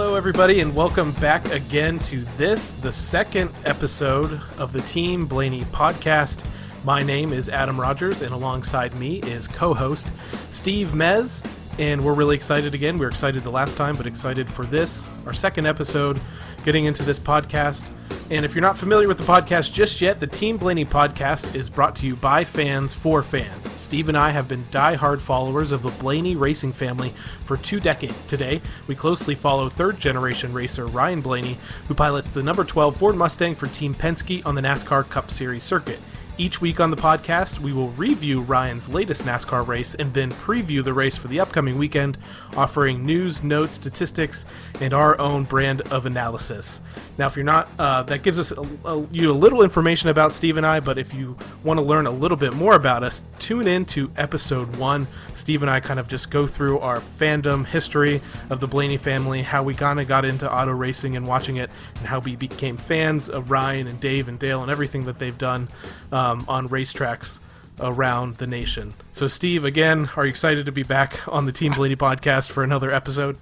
Hello, everybody, and welcome back again to this, the second episode of the Team Blaney podcast. My name is Adam Rogers, and alongside me is co host Steve Mez. And we're really excited again. We were excited the last time, but excited for this, our second episode, getting into this podcast. And if you're not familiar with the podcast just yet, the Team Blaney podcast is brought to you by fans for fans. Steve and I have been die-hard followers of the Blaney racing family for two decades. Today, we closely follow third generation racer Ryan Blaney, who pilots the number 12 Ford Mustang for Team Penske on the NASCAR Cup Series circuit. Each week on the podcast, we will review Ryan's latest NASCAR race and then preview the race for the upcoming weekend, offering news, notes, statistics, and our own brand of analysis. Now, if you're not, uh, that gives us a, a, you a little information about Steve and I, but if you want to learn a little bit more about us, tune in to episode one. Steve and I kind of just go through our fandom history of the Blaney family, how we kind of got into auto racing and watching it, and how we became fans of Ryan and Dave and Dale and everything that they've done um, Um, on racetracks around the nation. So, Steve, again, are you excited to be back on the Team Blaney podcast for another episode?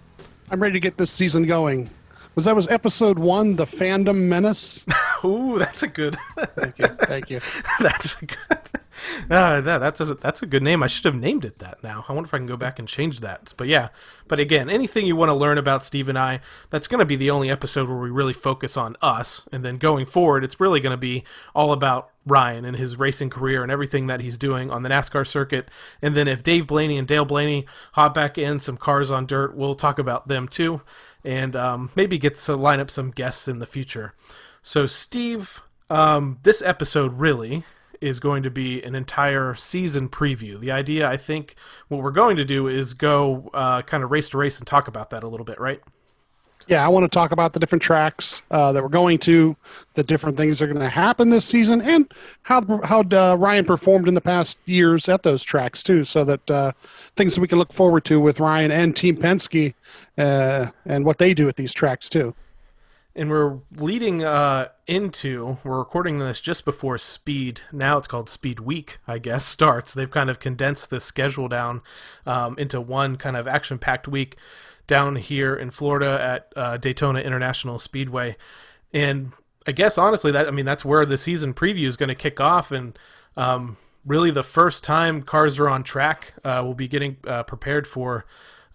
I'm ready to get this season going. Was that was episode one, the fandom menace? Ooh, that's a good. thank you, thank you. that's a good. Uh, that, that's a, that's a good name. I should have named it that. Now I wonder if I can go back and change that. But yeah, but again, anything you want to learn about Steve and I, that's going to be the only episode where we really focus on us. And then going forward, it's really going to be all about Ryan and his racing career and everything that he's doing on the NASCAR circuit. And then if Dave Blaney and Dale Blaney hop back in some cars on dirt, we'll talk about them too and um, maybe get to line up some guests in the future. So, Steve, um, this episode really is going to be an entire season preview. The idea, I think, what we're going to do is go uh, kind of race to race and talk about that a little bit, right? Yeah, I want to talk about the different tracks uh, that we're going to, the different things that are going to happen this season, and how how uh, Ryan performed in the past years at those tracks too, so that uh, things that we can look forward to with Ryan and Team Penske uh, and what they do at these tracks too. And we're leading uh, into, we're recording this just before Speed, now it's called Speed Week, I guess, starts. They've kind of condensed the schedule down um, into one kind of action packed week down here in Florida at uh, Daytona International Speedway. And I guess honestly, that I mean that's where the season preview is going to kick off, and um, really the first time cars are on track. Uh, we'll be getting uh, prepared for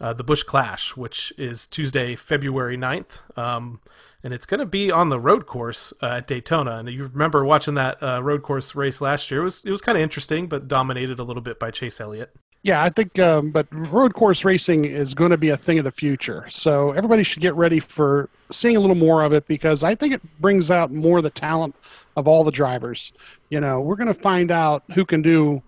uh, the Busch Clash, which is Tuesday, February 9th. Um, and it's going to be on the road course uh, at Daytona. And you remember watching that uh, road course race last year? It was it was kind of interesting, but dominated a little bit by Chase Elliott. Yeah, I think, um, but road course racing is going to be a thing of the future. So everybody should get ready for seeing a little more of it because I think it brings out more the talent of all the drivers. You know, we're going to find out who can do,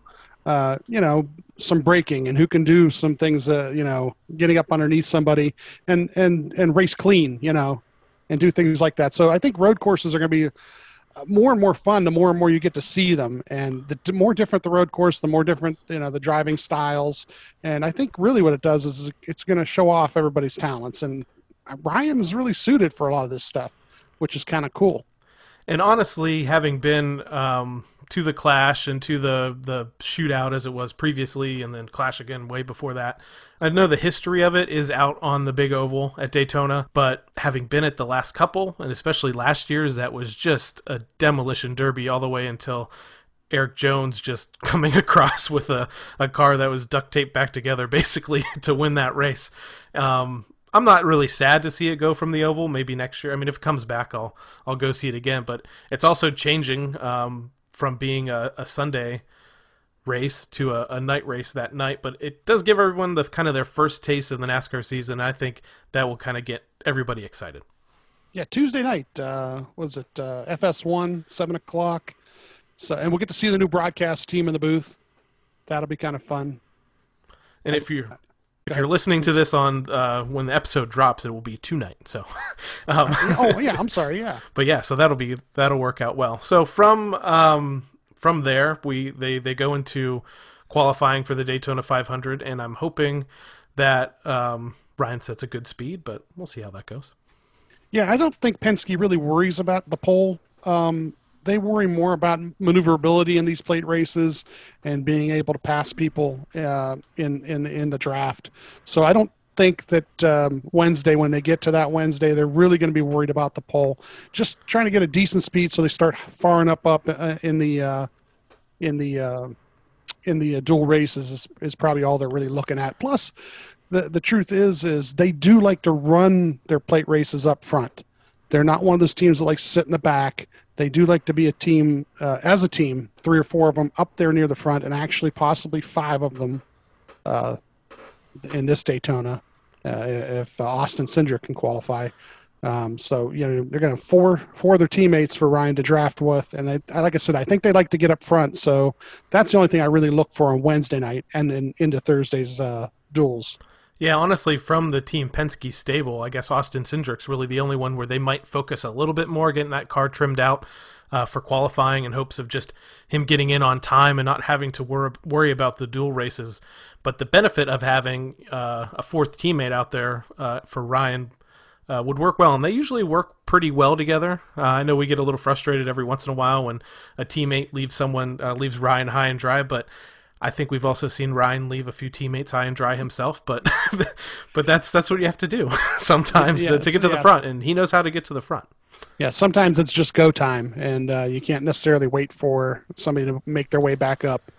uh, you know, some braking and who can do some things, uh, you know, getting up underneath somebody and and and race clean, you know, and do things like that. So I think road courses are going to be uh, more and more fun the more and more you get to see them. And the more different the road course the more different you know the driving styles. And i think really what it does is it's going to show off everybody's talents. And ryan is really suited for a lot of this stuff which is kind of cool. And honestly, having been um, to the Clash and to the the shootout as it was previously, and then Clash again way before that, I know the history of it is out on the big oval at Daytona, but having been at the last couple, and especially last year's, that was just a demolition derby all the way until Erik Jones just coming across with a, a car that was duct taped back together basically to win that race. Um, I'm not really sad to see it go from the oval. Maybe next year. I mean, if it comes back, I'll I'll go see it again. But it's also changing um, from being a, a, Sunday race to a, a, night race that night. But it does give everyone the kind of their first taste of the NASCAR season. I think that will kind of get everybody excited. Yeah, Tuesday night. Uh, was it uh, FS1 seven o'clock? So, and we'll get to see the new broadcast team in the booth. That'll be kind of fun. And if you're if you're listening to this on uh, when the episode drops, it will be tonight. So, um, oh yeah, I'm sorry, yeah. But yeah, so that'll be that'll work out well. So from um, from there, we they they go into qualifying for the Daytona 500, and I'm hoping that um, Ryan sets a good speed, but we'll see how that goes. Yeah, I don't think Penske really worries about the pole. Um, they worry more about maneuverability in these plate races and being able to pass people uh, in in in the draft. So I don't think that um, Wednesday, when they get to that Wednesday, they're really going to be worried about the pole. Just trying to get a decent speed so they start faring up up uh, in the uh, in the uh, in the uh, duel races is, is probably all they're really looking at. Plus, the the truth is is they do like to run their plate races up front. They're not one of those teams that like sit in the back. They do like to be a team uh, as a team, three or four of them up there near the front, and actually possibly five of them uh, in this Daytona uh, if Austin Cindric can qualify. Um, so you know they're going to have four four other teammates for Ryan to draft with, and like I said, I think they like to get up front. So that's the only thing I really look for on Wednesday night and then into Thursday's uh, duels. Yeah, honestly, from the Team Penske stable, I guess Austin Cindric's really the only one where they might focus a little bit more getting that car trimmed out uh, for qualifying in hopes of just him getting in on time and not having to wor- worry about the duel races. But the benefit of having uh, a fourth teammate out there uh, for Ryan uh, would work well, and they usually work pretty well together. Uh, I know we get a little frustrated every once in a while when a teammate leaves someone uh, leaves Ryan high and dry, but I think we've also seen Ryan leave a few teammates high and dry himself. But but that's that's what you have to do sometimes to, to, get to yeah. the front, and he knows how to get to the front. Yeah, sometimes it's just go time, and uh, you can't necessarily wait for somebody to make their way back up.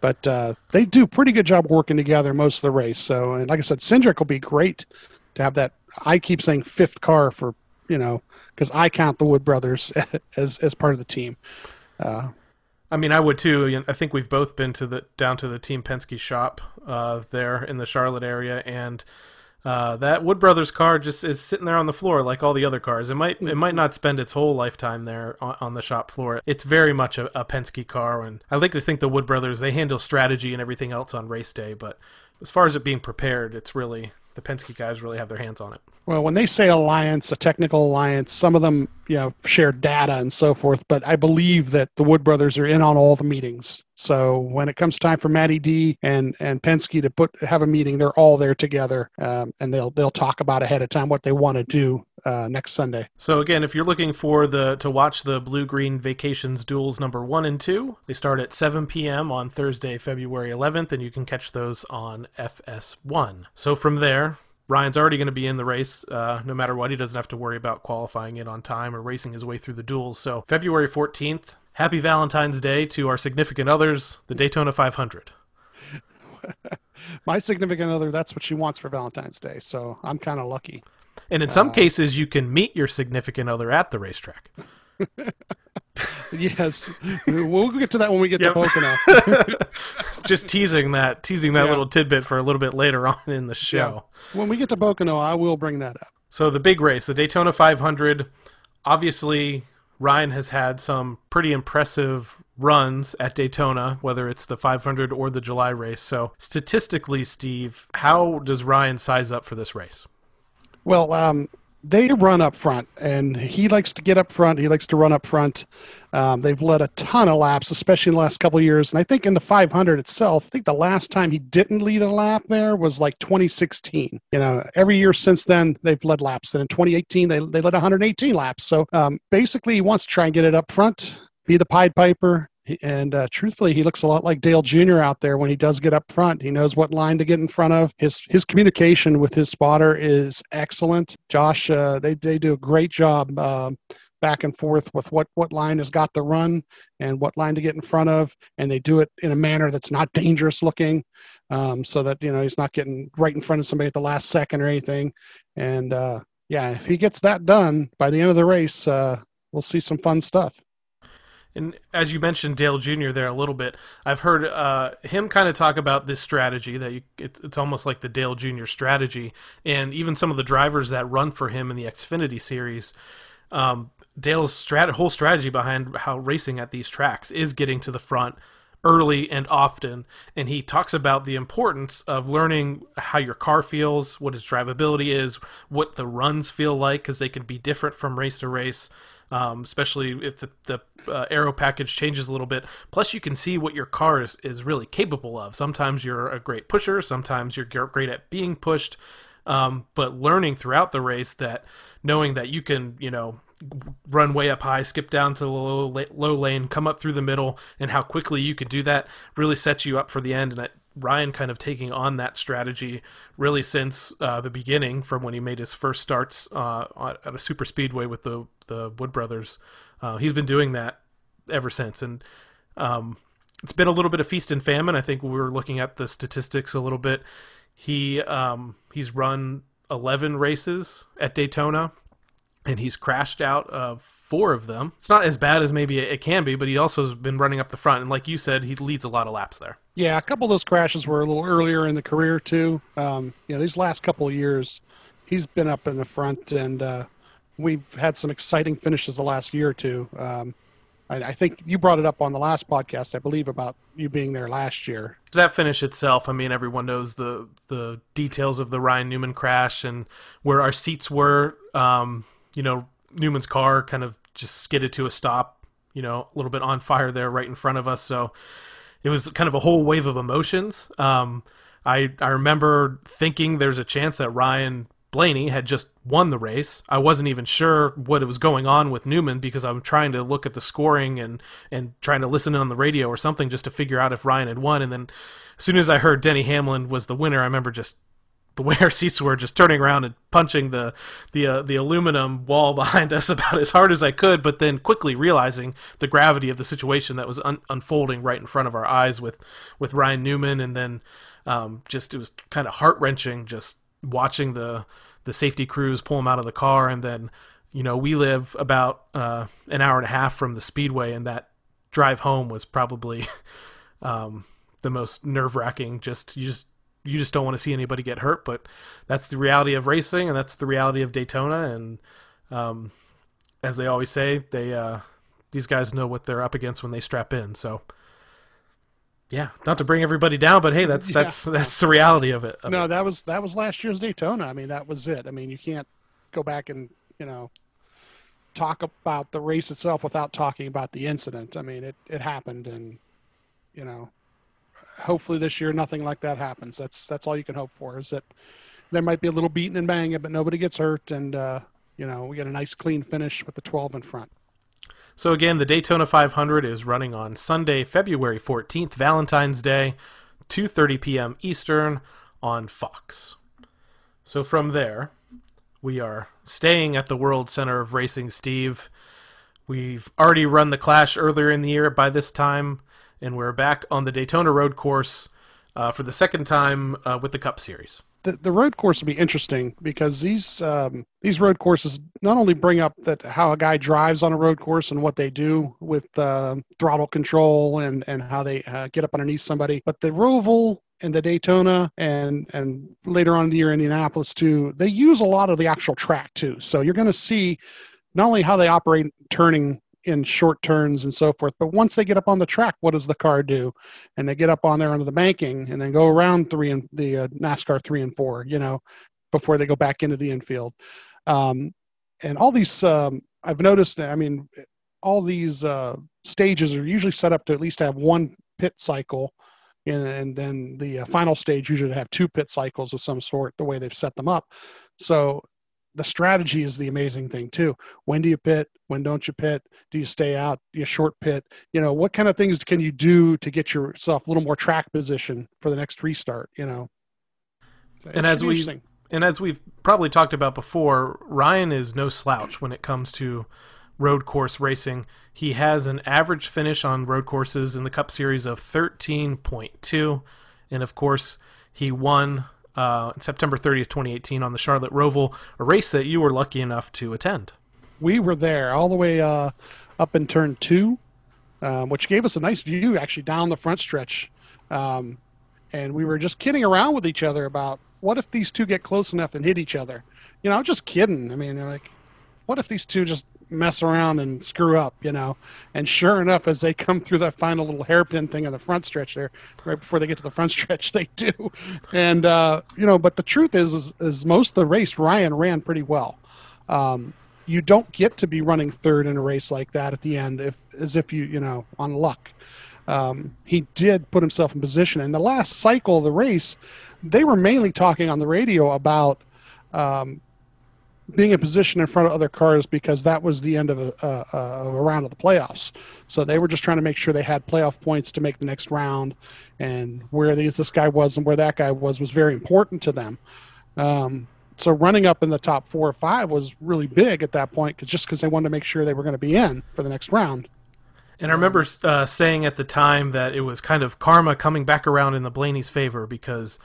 But uh, they do pretty good job working together most of the race. So, and like I said, Cindric will be great to have that. I keep saying fifth car for you know because I count the Wood brothers as as part of the team. Uh, I mean, I would too. I think we've both been to the down to the Team Penske shop uh, there in the Charlotte area, and uh, that Wood Brothers car just is sitting there on the floor like all the other cars. It might it might not spend its whole lifetime there on, on the shop floor. It's very much a, a Penske car, and I like to think the Wood Brothers they handle strategy and everything else on race day, but as far as it being prepared, it's really the Penske guys really have their hands on it. Well, when they say alliance, a technical alliance, some of them, you know, share data and so forth. But I believe that the Wood brothers are in on all the meetings. So when it comes time for Matty D and and Penske to put have a meeting, they're all there together, um, and they'll they'll talk about ahead of time what they want to do uh, next Sunday. So again, if you're looking for the to watch the Bluegreen Vacations duels number one and two, they start at 7 p.m. on Thursday, February 11th, and you can catch those on FS1. So from there, Ryan's already going to be in the race uh, no matter what. He doesn't have to worry about qualifying it on time or racing his way through the duels. So, February 14th, happy Valentine's Day to our significant others, the Daytona 500. My significant other, that's what she wants for Valentine's Day. So, I'm kind of lucky. And in some uh, cases, you can meet your significant other at the racetrack. yes, we'll get to that when we get yep. to Pocono. Just teasing that, teasing that yeah. little tidbit for a little bit later on in the show. Yeah. When we get to Pocono, I will bring that up. So the big race, the Daytona 500. Obviously, Ryan has had some pretty impressive runs at Daytona, whether it's the 500 or the July race. So statistically, Steve, how does Ryan size up for this race? Well, um, they run up front, and he likes to get up front. He likes to run up front. Um, they've led a ton of laps, especially in the last couple years. And I think in the 500 itself, I think the last time he didn't lead a lap there was like 2016. You know, every year since then, they've led laps. And in 2018, they, they led 118 laps. So um, basically, he wants to try and get it up front, be the Pied Piper, and uh, truthfully, he looks a lot like Dale Jr. out there when he does get up front. He knows what line to get in front of. His his communication with his spotter is excellent. Josh, uh, they they do a great job uh, back and forth with what what line has got the run and what line to get in front of, and they do it in a manner that's not dangerous looking, um, so that you know he's not getting right in front of somebody at the last second or anything. And uh, yeah, if he gets that done by the end of the race, uh, we'll see some fun stuff. And as you mentioned Dale Jr. there a little bit, I've heard uh, him kind of talk about this strategy that you, it's, it's almost like the Dale Jr. strategy, and even some of the drivers that run for him in the Xfinity series. Um, Dale's strat- whole strategy behind how racing at these tracks is getting to the front early and often, and he talks about the importance of learning how your car feels, what its drivability is, what the runs feel like, because they can be different from race to race um, especially if the, the uh, aero package changes a little bit. Plus, you can see what your car is, is really capable of. Sometimes you're a great pusher, sometimes you're great at being pushed. Um, but learning throughout the race that knowing that you can, you know, run way up high, skip down to the low, low lane, come up through the middle, and how quickly you can do that really sets you up for the end. And Ryan kind of taking on that strategy really since uh, the beginning, from when he made his first starts uh, at a super speedway with the the Wood Brothers. Uh, he's been doing that ever since, and um, it's been a little bit of feast and famine. I think we were looking at the statistics a little bit. He um, he's run 11 races at Daytona, and he's crashed out of four of them. It's not as bad as maybe it can be, but he also has been running up the front, and like you said, he leads a lot of laps there. Yeah, a couple of those crashes were a little earlier in the career too. Um, these last couple of years, he's been up in the front, and uh, we've had some exciting finishes the last year or two. Um, I, I, think you brought it up on the last podcast, I believe, about you being there last year. That finish itself, I mean, everyone knows the the details of the Ryan Newman crash and where our seats were. Um, you know, Newman's car kind of just skidded to a stop. You know, a little bit on fire there, right in front of us. So it was kind of a whole wave of emotions. Um, I I remember thinking there's a chance that Ryan Blaney had just won the race. I wasn't even sure what was going on with Newman because I'm trying to look at the scoring and and trying to listen on the radio or something just to figure out if Ryan had won. And then as soon as I heard Denny Hamlin was the winner, I remember just the way our seats were, just turning around and punching the the uh, the aluminum wall behind us about as hard as I could, but then quickly realizing the gravity of the situation that was un- unfolding right in front of our eyes with with Ryan Newman, and then um, just it was kind of heart wrenching just watching the the safety crews pull him out of the car, and then you know we live about uh, an hour and a half from the speedway, and that drive home was probably um, the most nerve wracking. Just you just you just don't want to see anybody get hurt, but that's the reality of racing, and that's the reality of Daytona. And um, as they always say, they uh, these guys know what they're up against when they strap in. So yeah, not to bring everybody down, but hey, that's that's yeah. that's the reality of it. Of no, it. that was that was last year's Daytona. I mean, that was it. I mean, you can't go back and you know talk about the race itself without talking about the incident. I mean, it it happened, and you know, hopefully this year nothing like that happens. That's that's all you can hope for. Is that there might be a little beating and banging, but nobody gets hurt, and uh, you know, we get a nice clean finish with the 12 in front. So again, the Daytona 500 is running on Sunday, February 14th, Valentine's Day, 2:30 p.m. Eastern on Fox. So from there, we are staying at the World Center of Racing, Steve. We've already run the Clash earlier in the year by this time, and we're back on the Daytona Road Course uh, for the second time uh, with the Cup Series the, the road course will be interesting because these um, these road courses not only bring up that how a guy drives on a road course and what they do with uh, throttle control and and how they uh, get up underneath somebody, but the Roval and the Daytona and and later on in the year Indianapolis too, they use a lot of the actual track too. So you're going to see not only how they operate turning in short turns and so forth. But once they get up on the track, what does the car do? And they get up on there under the banking and then go around three and the uh, NASCAR three and four, you know, before they go back into the infield. Um, and all these, um, I've noticed, I mean, all these uh, stages are usually set up to at least have one pit cycle. And, and then the uh, final stage usually have two pit cycles of some sort, the way they've set them up. So the strategy is the amazing thing too. When do you pit? When don't you pit? Do you stay out? Do you short pit? You know, what kind of things can you do to get yourself a little more track position for the next restart? You know, and as we and as we've probably talked about before, Ryan is no slouch when it comes to road course racing. He has an average finish on road courses in the Cup Series of thirteen point two, and of course, he won uh, September 30th, 2018, on the Charlotte Roval, a race that you were lucky enough to attend. We were there all the way uh, up in turn two, um, which gave us a nice view actually down the front stretch. Um, and we were just kidding around with each other about what if these two get close enough and hit each other. You know, I'm just kidding. I mean, like, what if these two just mess around and screw up, you know. And sure enough, as they come through that final little hairpin thing on the front stretch there, right before they get to the front stretch, they do. And uh, you know, but the truth is, is, is, most of the race Ryan ran pretty well. Um, you don't get to be running third in a race like that at the end, if as if you you know on luck. Um, he did put himself in position. In the last cycle of the race, they were mainly talking on the radio about um, being in position in front of other cars because that was the end of a, a, a, round of the playoffs. So they were just trying to make sure they had playoff points to make the next round, and where this guy was and where that guy was was very important to them. Um, so running up in the top four or five was really big at that point, cause just because they wanted to make sure they were going to be in for the next round. And I remember uh, saying at the time that it was kind of karma coming back around in the Blaney's favor because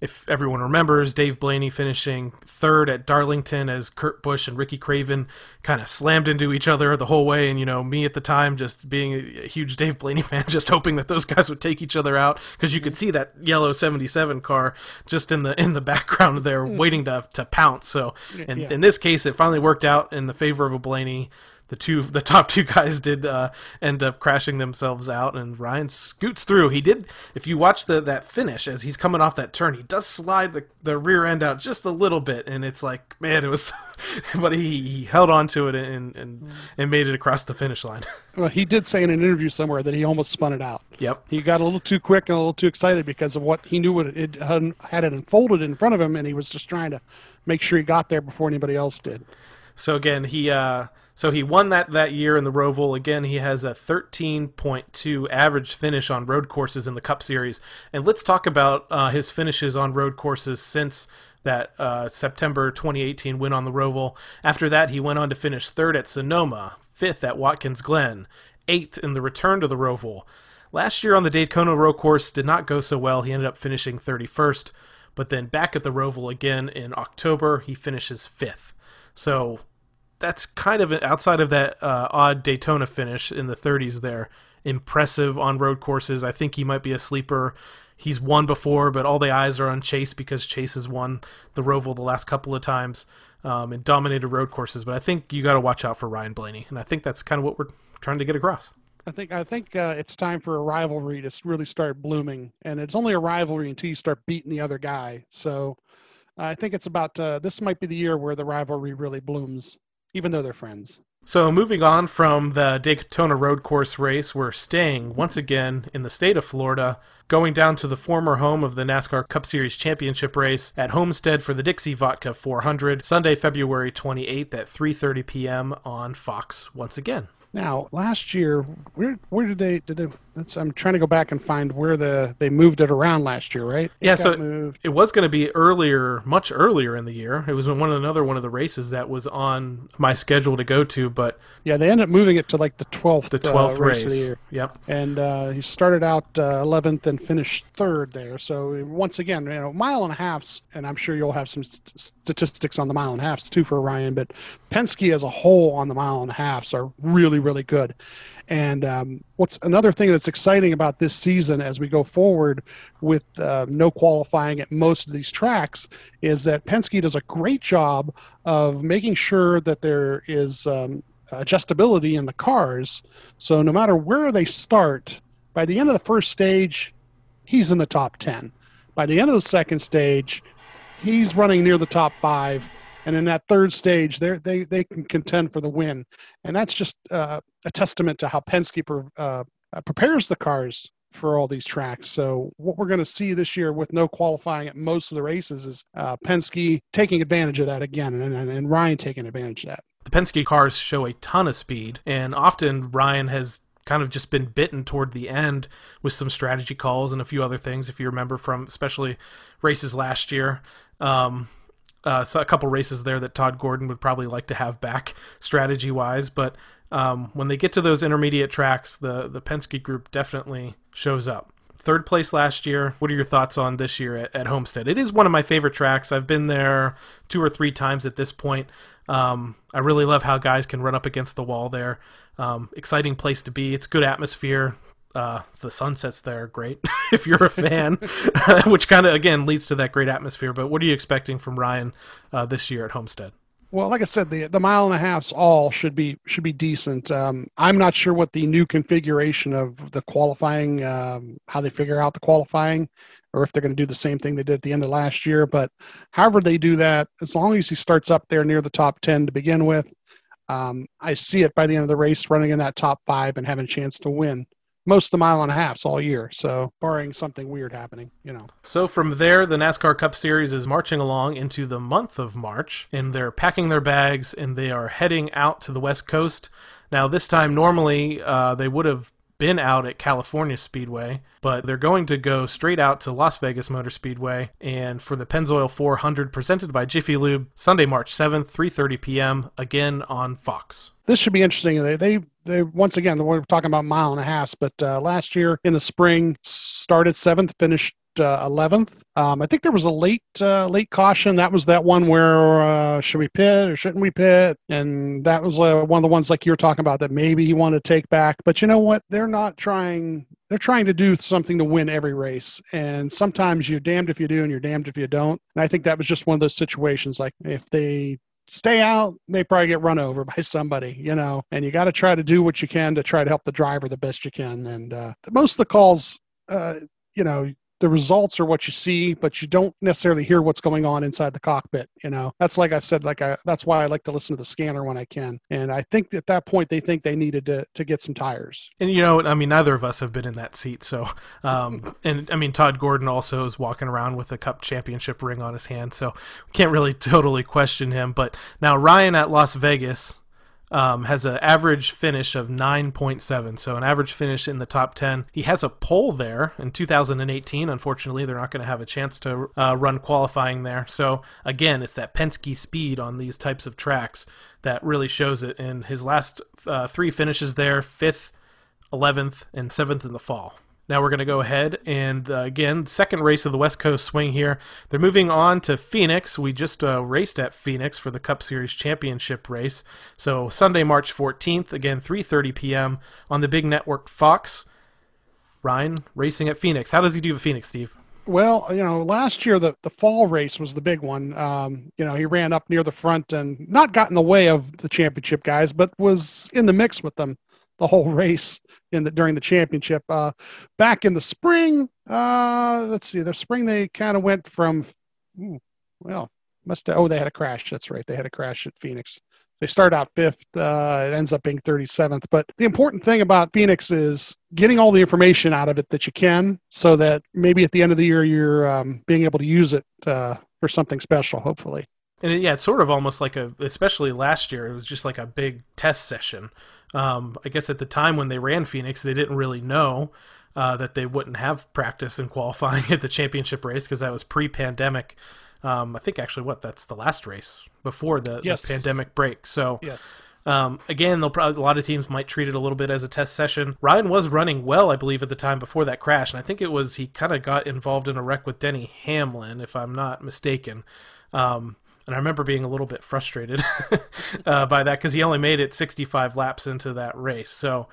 if everyone remembers, Dave Blaney finishing third at Darlington as Kurt Busch and Ricky Craven kind of slammed into each other the whole way. And, you know, me at the time just being a huge Dave Blaney fan, just hoping that those guys would take each other out because you could see that yellow 77 car just in the in the background there hmm. waiting to, to pounce. So in, yeah. in this case, it finally worked out in the favor of a Blaney the two the top two guys did uh, end up crashing themselves out and Ryan scoots through. He did if you watch the that finish as he's coming off that turn, he does slide the, the rear end out just a little bit and it's like man it was but he, he held on to it and, and and made it across the finish line. Well, he did say in an interview somewhere that he almost spun it out. Yep. He got a little too quick and a little too excited because of what he knew what it had, had it unfolded in front of him and he was just trying to make sure he got there before anybody else did. So again, he uh so he won that that year in the Roval. Again, he has a 13.2 average finish on road courses in the Cup Series. And let's talk about uh, his finishes on road courses since that uh, September 2018 win on the Roval. After that, he went on to finish third at Sonoma, fifth at Watkins Glen, eighth in the return to the Roval. Last year on the Daytona Road Course did not go so well. He ended up finishing 31st, but then back at the Roval again in October, he finishes fifth. So that's kind of outside of that uh, odd Daytona finish in the 30s there. Impressive on road courses. I think he might be a sleeper. He's won before, but all the eyes are on Chase because Chase has won the Roval the last couple of times um, and dominated road courses. But I think you got to watch out for Ryan Blaney, and I think that's kind of what we're trying to get across. I think I think uh, it's time for a rivalry to really start blooming, and it's only a rivalry until you start beating the other guy. So I think it's about uh, this might be the year where the rivalry really blooms even though they're friends. So, moving on from the Daytona Road Course race, we're staying once again in the state of Florida, going down to the former home of the NASCAR Cup Series Championship race at Homestead for the Dixie Vodka 400, Sunday, February 28th at 3:30 p.m. on Fox once again. Now, last year, where where did they did they that's, I'm trying to go back and find where the they moved it around last year, right? It yeah, so moved. it was going to be earlier, much earlier in the year. It was one another one of the races that was on my schedule to go to, but yeah, they ended up moving it to like the 12th, the 12th uh, race. race. of the year. Yep. And uh, he started out uh, 11th and finished third there. So once again, you know, mile and a halfs, and I'm sure you'll have some st- statistics on the mile and a halfs too for Ryan, but Penske as a whole on the mile and a halfs are really really good. And um, what's another thing that's exciting about this season as we go forward with uh, no qualifying at most of these tracks is that Penske does a great job of making sure that there is um, adjustability in the cars. So no matter where they start, by the end of the first stage, he's in the top 10. By the end of the second stage, he's running near the top five and in that third stage, they they they can contend for the win, and that's just uh, a testament to how Penske pre- uh, prepares the cars for all these tracks. So what we're going to see this year with no qualifying at most of the races is uh, Penske taking advantage of that again, and, and, and Ryan taking advantage of that. The Penske cars show a ton of speed, and often Ryan has kind of just been bitten toward the end with some strategy calls and a few other things. If you remember from especially races last year, um, uh, so a couple races there that Todd Gordon would probably like to have back strategy wise. But um, when they get to those intermediate tracks, the the Penske group definitely shows up. Third place last year. What are your thoughts on this year at, at Homestead? It is one of my favorite tracks. I've been there two or three times at this point. Um, I really love how guys can run up against the wall there. Um, exciting place to be. It's good atmosphere uh, the sunsets there are great if you're a fan, which kind of again leads to that great atmosphere. But what are you expecting from Ryan uh, this year at Homestead? Well, like I said, the the mile and a halfs all should be should be decent. Um, I'm not sure what the new configuration of the qualifying, um, how they figure out the qualifying, or if they're going to do the same thing they did at the end of last year. But however they do that, as long as he starts up there near the top ten to begin with, um, I see it by the end of the race running in that top five and having a chance to win most of the mile and a halfs all year. So barring something weird happening, you know. So from there, the NASCAR Cup Series is marching along into the month of March, and they're packing their bags and they are heading out to the West Coast. Now, this time, normally uh, they would have been out at California Speedway, but they're going to go straight out to Las Vegas Motor Speedway and for the Pennzoil 400 presented by Jiffy Lube Sunday, March 7th, 3:30 p.m. again on Fox. This should be interesting. They they, they once again we're talking about mile and a half, but uh, last year in the spring started seventh, finished uh, 11th. Um, I think there was a late uh, late caution. That was that one where uh, should we pit or shouldn't we pit? And that was uh, one of the ones like you were talking about that maybe he wanted to take back. But you know what? They're not trying. They're trying to do something to win every race, and sometimes you're damned if you do and you're damned if you don't. And I think that was just one of those situations. Like if they stay out, they probably get run over by somebody, you know. And you got to try to do what you can to try to help the driver the best you can. And uh, most of the calls, uh, you know, the results are what you see, but you don't necessarily hear what's going on inside the cockpit. You know, that's like I said, like I, that's why I like to listen to the scanner when I can. And I think at that point they think they needed to to get some tires. And you know, I mean, neither of us have been in that seat, so um, and I mean, Todd Gordon also is walking around with a Cup championship ring on his hand, so can't really totally question him. But now Ryan at Las Vegas um, has an average finish of 9.7, so an average finish in the top 10. He has a pole there in 2018. Unfortunately, they're not going to have a chance to uh, run qualifying there. So again, it's that Penske speed on these types of tracks that really shows it. In his last uh, three finishes there, fifth, 11th, and seventh in the fall. Now we're going to go ahead and uh, again, second race of the West Coast swing here. They're moving on to Phoenix. We just uh, raced at Phoenix for the Cup Series Championship race. So Sunday, March 14th, again 3:30 p.m. on the big network Fox. Ryan racing at Phoenix. How does he do at Phoenix, Steve? Well, you know, last year the, the fall race was the big one. Um, you know, he ran up near the front and not got in the way of the championship guys, but was in the mix with them the whole race in the during the championship. Uh, back in the spring, uh, let's see, the spring they kind of went from, ooh, well, must have, oh they had a crash. That's right, they had a crash at Phoenix. They start out fifth. Uh, it ends up being 37th. But the important thing about Phoenix is getting all the information out of it that you can, so that maybe at the end of the year you're um, being able to use it uh, for something special. Hopefully. And it, yeah, it's sort of almost like a, especially last year, it was just like a big test session um, I guess at the time when they ran Phoenix, they didn't really know uh, that they wouldn't have practice in qualifying at the championship race because that was pre-pandemic. Um, I think actually, what that's the last race before the, yes. the pandemic break. So yes. Um, again, they'll probably a lot of teams might treat it a little bit as a test session. Ryan was running well, I believe, at the time before that crash, and I think it was he kind of got involved in a wreck with Denny Hamlin, if I'm not mistaken. Um, and I remember being a little bit frustrated uh, by that because he only made it 65 laps into that race. So,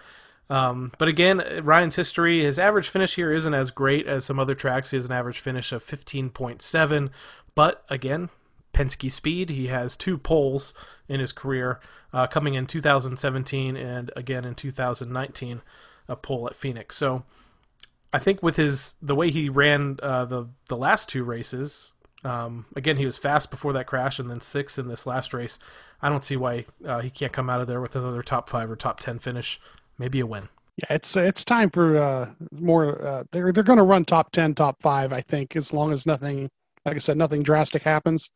um, but again, Ryan's history, his average finish here isn't as great as some other tracks. He has an average finish of 15.7, but again, Penske speed. He has two poles in his career, uh, coming in 2017 and again in 2019, a pole at Phoenix. So. I think with his the way he ran uh, the the last two races, um, again, he was fast before that crash, and then six in this last race. I don't see why uh, he can't come out of there with another top five or top ten finish, maybe a win. Yeah, it's it's time for uh, more. Uh, they're they're going to run top ten, top five. I think as long as nothing, like I said, nothing drastic happens,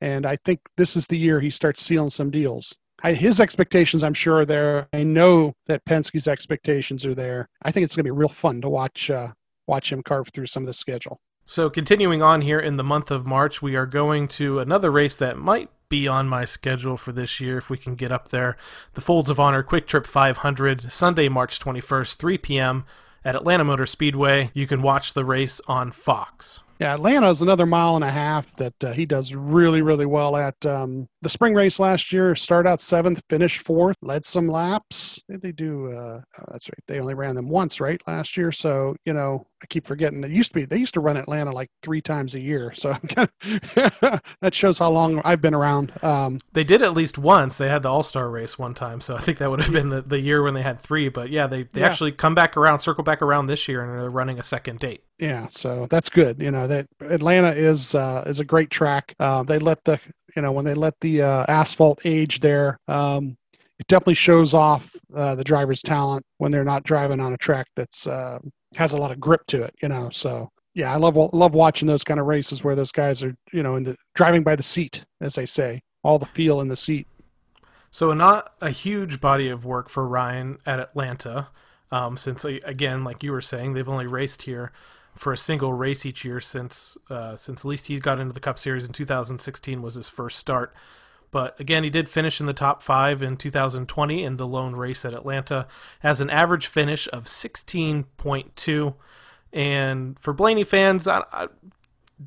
and I think this is the year he starts sealing some deals. I, his expectations, I'm sure, are there. I know that Penske's expectations are there. I think it's going to be real fun to watch uh, watch him carve through some of the schedule. So, continuing on here in the month of March, we are going to another race that might be on my schedule for this year if we can get up there. The Folds of Honor QuikTrip 500, Sunday, March 21st, 3 p.m. at Atlanta Motor Speedway. You can watch the race on Fox. Yeah, Atlanta is another mile and a half that uh, he does really, really well at. Um, the spring race last year, started out seventh, finished fourth, led some laps. Did they do? Uh, oh, that's right. They only ran them once, right, last year. So you know, I keep forgetting. It used to be they used to run Atlanta like three times a year. So that shows how long I've been around. Um, they did at least once. They had the All Star race one time. So I think that would have been the, the year when they had three. But yeah, they they yeah. actually come back around, circle back around this year, and they're running a second date. Yeah, so that's good. You know that Atlanta is uh, is a great track. Uh, they let the you know when they let the uh, asphalt age there, um, it definitely shows off uh, the driver's talent when they're not driving on a track that's uh, has a lot of grip to it. You know, so yeah, I love love watching those kind of races where those guys are you know in the driving by the seat, as they say, all the feel in the seat. So not a huge body of work for Ryan at Atlanta, um, since again, like you were saying, they've only raced here for a single race each year since uh, since at least he got into the Cup Series in 2016 was his first start. But again, he did finish in the top five in 2020 in the lone race at Atlanta, has an average finish of 16.2. And for Blaney fans, I, I,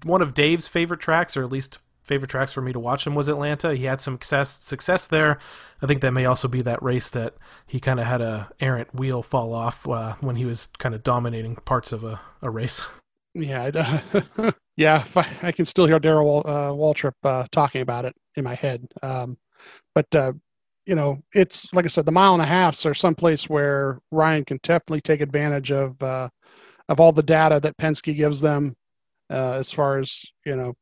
one of Dave's favorite tracks, or at least favorite tracks for me to watch him, was Atlanta. He had some success success there. I think that may also be that race that he kind of had a errant wheel fall off uh, when he was kind of dominating parts of a, a race. Yeah, uh, yeah, I, can still hear Darrell uh, Waltrip uh, talking about it in my head. Um, but uh, you know, it's like I said, the mile and a halfs are someplace where Ryan can definitely take advantage of uh, of all the data that Penske gives them uh, as far as you know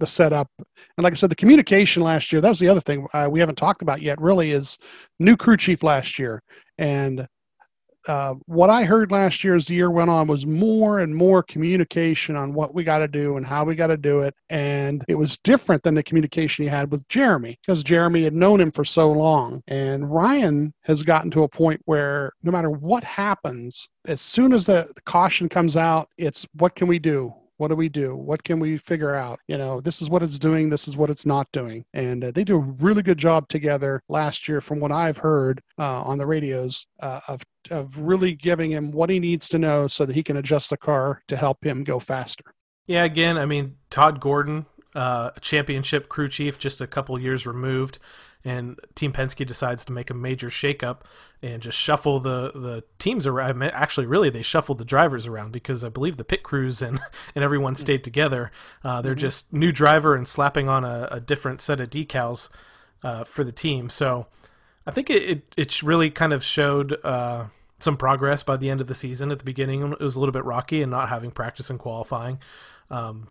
the setup. And like I said, the communication last year, that was the other thing uh, we haven't talked about yet, really, is new crew chief last year. And uh, what I heard last year as the year went on was more and more communication on what we got to do and how we got to do it. And it was different than the communication he had with Jeremy because Jeremy had known him for so long. And Ryan has gotten to a point where no matter what happens, as soon as the caution comes out, it's what can we do? What do we do? What can we figure out? You know, this is what it's doing. This is what it's not doing. And uh, they do a really good job together last year, from what I've heard uh, on the radios, uh, of of really giving him what he needs to know so that he can adjust the car to help him go faster. Yeah, again, I mean, Todd Gordon, uh, championship crew chief, just a couple years removed, and Team Penske decides to make a major shakeup and just shuffle the, the teams around. Actually, really, they shuffled the drivers around because I believe the pit crews and, and everyone stayed together. Uh, they're mm-hmm. just new driver and slapping on a, a different set of decals uh, for the team. So I think it, it, it really kind of showed uh, some progress by the end of the season. At the beginning, it was a little bit rocky and not having practice and qualifying. Um,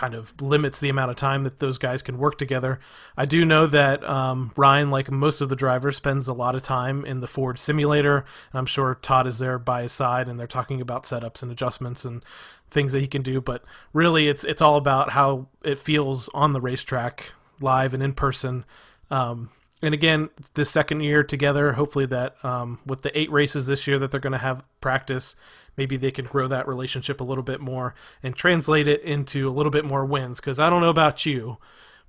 kind of limits the amount of time that those guys can work together. I do know that um, Ryan, like most of the drivers, spends a lot of time in the Ford simulator. and I'm sure Todd is there by his side, and they're talking about setups and adjustments and things that he can do. But really, it's it's all about how it feels on the racetrack, live and in person. Um, and again, this second year together, hopefully that um, with the eight races this year that they're going to have practice, maybe they can grow that relationship a little bit more and translate it into a little bit more wins. Because I don't know about you,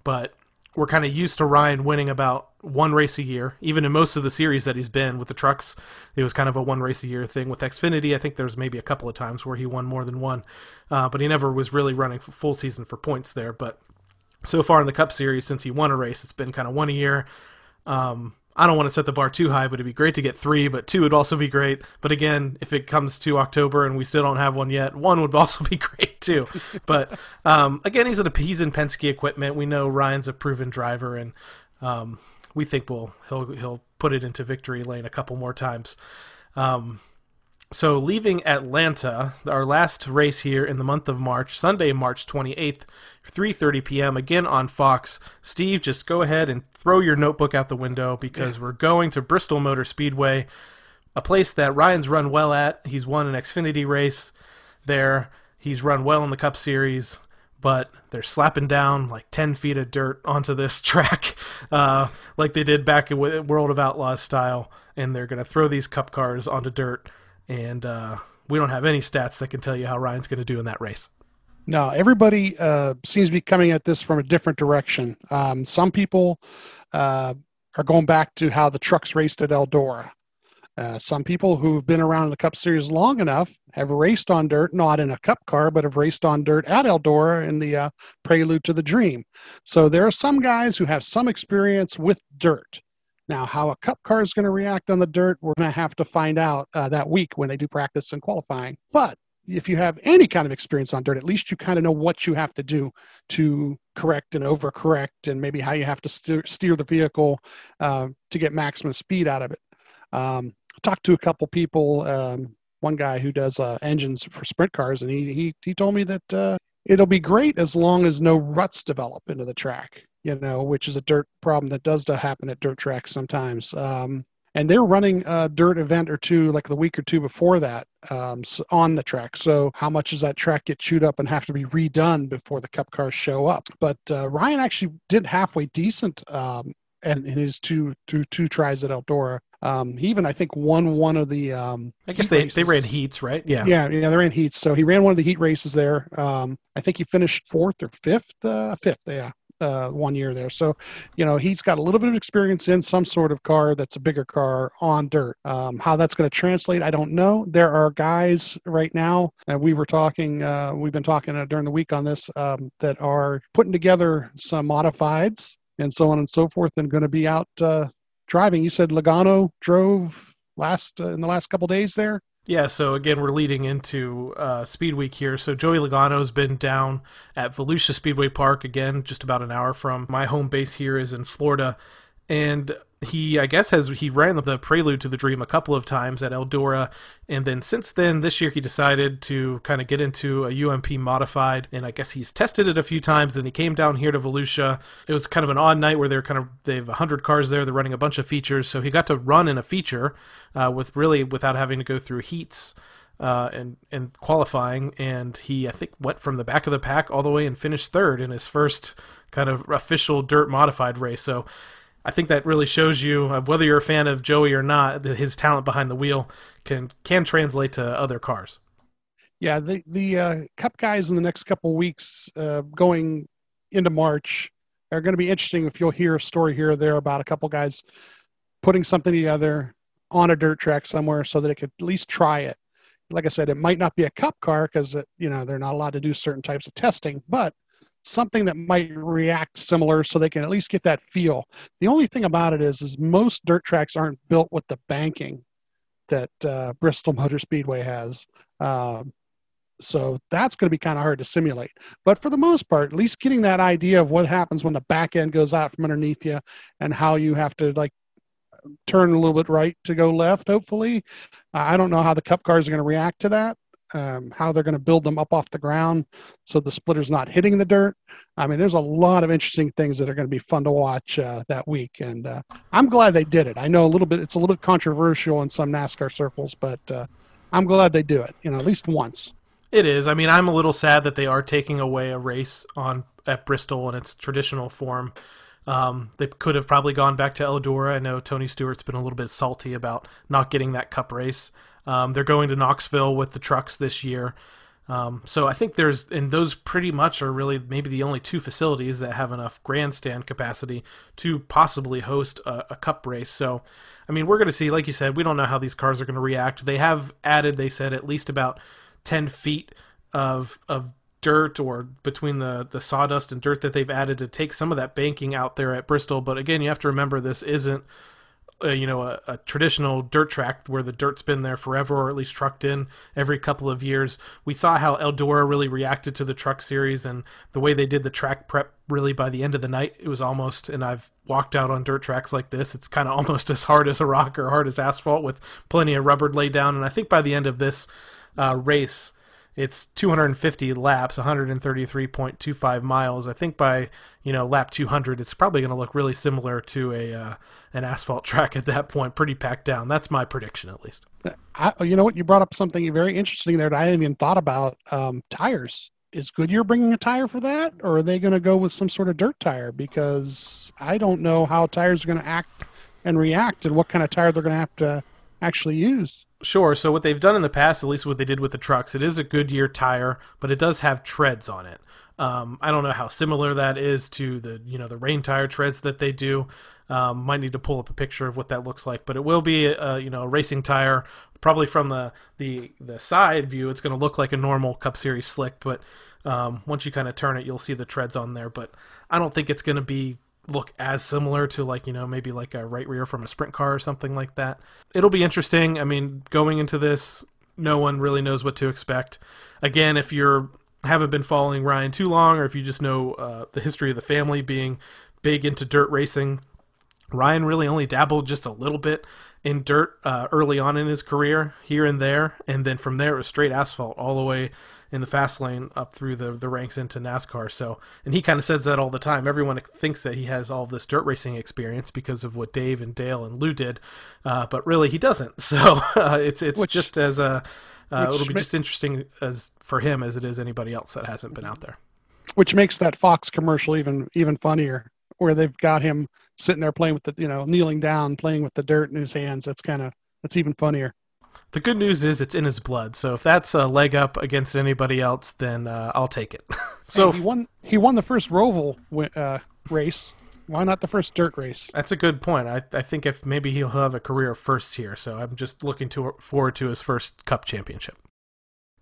but we're kind of used to Ryan winning about one race a year. Even in most of the series that he's been with the trucks, it was kind of a one race a year thing. With Xfinity, I think there's maybe a couple of times where he won more than one, uh, but he never was really running full season for points there. But so far in the Cup Series, since he won a race, it's been kind of one a year. Um, I don't want to set the bar too high, but it'd be great to get three, but two would also be great. But again, if it comes to October and we still don't have one yet, one would also be great too. but um, again, he's he's in Penske equipment. We know Ryan's a proven driver, and um, we think we'll he'll he'll put it into victory lane a couple more times. Um, so leaving Atlanta, our last race here in the month of March, Sunday, March 28th, 3:30 p.m. again on Fox. Steve, just go ahead and throw your notebook out the window because we're going to Bristol Motor Speedway, a place that Ryan's run well at. He's won an Xfinity race there. He's run well in the Cup Series, but they're slapping down like 10 feet of dirt onto this track, uh, like they did back in World of Outlaws style, and they're going to throw these Cup cars onto dirt and uh, we don't have any stats that can tell you how Ryan's going to do in that race. No, everybody uh, seems to be coming at this from a different direction. Um, some people uh, are going back to how the trucks raced at Eldora. Uh, some people who've been around the Cup Series long enough have raced on dirt, not in a Cup car, but have raced on dirt at Eldora in the uh, Prelude to the Dream. So there are some guys who have some experience with dirt. Now, how a cup car is going to react on the dirt, we're going to have to find out uh, that week when they do practice and qualifying. But if you have any kind of experience on dirt, at least you kind of know what you have to do to correct and overcorrect, and maybe how you have to steer, steer the vehicle uh, to get maximum speed out of it. Um, talked to a couple people. Um, one guy who does uh, engines for sprint cars, and he he he told me that uh, it'll be great as long as no ruts develop into the track you know, which is a dirt problem that does happen at dirt tracks sometimes. Um, and they're running a dirt event or two like the week or two before that um, on the track. So how much does that track get chewed up and have to be redone before the Cup cars show up? But uh, Ryan actually did halfway decent um, in, in his two, two two tries at Eldora. Um, he even I think won one of the. Um, I guess they, they ran heats, right? Yeah. Yeah, yeah, they ran heats. So he ran one of the heat races there. Um, I think he finished fourth or fifth. Uh, fifth, yeah uh, one year there. So, you know, he's got a little bit of experience in some sort of car that's a bigger car on dirt. Um, how that's going to translate, I don't know. There are guys right now, and we were talking, uh, we've been talking uh, during the week on this, um, that are putting together some modifieds and so on and so forth and going to be out uh, driving. You said Logano drove last uh, in the last couple days there. Yeah, so again, we're leading into uh, Speed Week here. So Joey Logano's been down at Volusia Speedway Park again, just about an hour from my home base here is in Florida, and he I guess has he ran the prelude to the dream a couple of times at Eldora, and then since then this year he decided to kind of get into a UMP modified, and I guess he's tested it a few times. Then he came down here to Volusia. It was kind of an odd night where they're kind of they have hundred cars there. They're running a bunch of features, so he got to run in a feature uh, with really without having to go through heats. Uh, and and qualifying, and he I think went from the back of the pack all the way and finished third in his first kind of official dirt modified race. So I think that really shows you uh, whether you're a fan of Joey or not, his talent behind the wheel can can translate to other cars. Yeah, the the uh, Cup guys in the next couple weeks, uh, going into March, are going to be interesting. If you'll hear a story here or there about a couple guys putting something together on a dirt track somewhere, so that it could at least try it. Like I said, it might not be a Cup car because you know they're not allowed to do certain types of testing, but something that might react similar so they can at least get that feel. The only thing about it is, is most dirt tracks aren't built with the banking that uh, Bristol Motor Speedway has. Um, so that's going to be kind of hard to simulate. But for the most part, at least getting that idea of what happens when the back end goes out from underneath you and how you have to like turn a little bit right to go left, hopefully. I don't know how the cup cars are going to react to that um, how they're going to build them up off the ground so the splitter's not hitting the dirt. I mean, there's a lot of interesting things that are going to be fun to watch uh, that week, and uh, I'm glad they did it. I know a little bit; it's a little bit controversial in some NASCAR circles, but uh, I'm glad they do it. You know, at least once. It is. I mean, I'm a little sad that they are taking away a race on at Bristol in its traditional form. Um, they could have probably gone back to Eldora. I know Tony Stewart's been a little bit salty about not getting that Cup race. Um, they're going to Knoxville with the trucks this year. Um, so I think there's, and those pretty much are really maybe the only two facilities that have enough grandstand capacity to possibly host a, a cup race. So, I mean, we're going to see, like you said, we don't know how these cars are going to react. They have added, they said, at least about 10 feet of, of dirt or between the, the sawdust and dirt that they've added to take some of that banking out there at Bristol. But again, you have to remember this isn't uh, you know a, a, traditional dirt track where the dirt's been there forever or at least trucked in every couple of years. We saw how eldora really reacted to the truck series and the way they did the track prep really by the end of the night it was almost and i've walked out on dirt tracks like this it's kind of almost as hard as a rock or hard as asphalt with plenty of rubber laid down. And i think by the end of this uh, race it's 250 laps, 133.25 miles. I think by you know lap 200, it's probably going to look really similar to a uh, an asphalt track at that point, pretty packed down. That's my prediction, at least. I, you know what? You brought up something very interesting there that I hadn't even thought about. Um, tires. Is Goodyear bringing a tire for that, or are they going to go with some sort of dirt tire? Because I don't know how tires are going to act and react, and what kind of tire they're going to have to actually use. Sure. So what they've done in the past, at least what they did with the trucks, it is a Goodyear tire, but it does have treads on it. Um, I don't know how similar that is to the you know the rain tire treads that they do. Um, might need to pull up a picture of what that looks like, but it will be a, you know a racing tire. Probably from the the the side view, it's going to look like a normal Cup Series slick, but um, once you kind of turn it, you'll see the treads on there. But I don't think it's going to be look as similar to like you know maybe like a right rear from a sprint car or something like that. It'll be interesting. I mean going into this no one really knows what to expect. Again if you're haven't been following ryan too long or if you just know uh, the history of the family being big into dirt racing ryan really only dabbled just a little bit in dirt uh, early on in his career here and there and then from there it was straight asphalt all the way in the fast lane up through the, the ranks into NASCAR. So, and he kind of says that all the time. Everyone thinks that he has all this dirt racing experience because of what Dave and Dale and Lou did, uh, but really he doesn't. So uh, it's it's which, just as a uh, it'll be just interesting as for him as it is anybody else that hasn't been out there. Which makes that Fox commercial even even funnier, where they've got him sitting there playing with the you know kneeling down, playing with the dirt in his hands. That's kind of that's even funnier. The good news is it's in his blood. So if that's a leg up against anybody else, then uh, I'll take it. so and he won. He won the first Roval uh, race. Why not the first dirt race? That's a good point. I, I think if maybe he'll have a career of firsts here. So I'm just looking to, forward to his first Cup championship.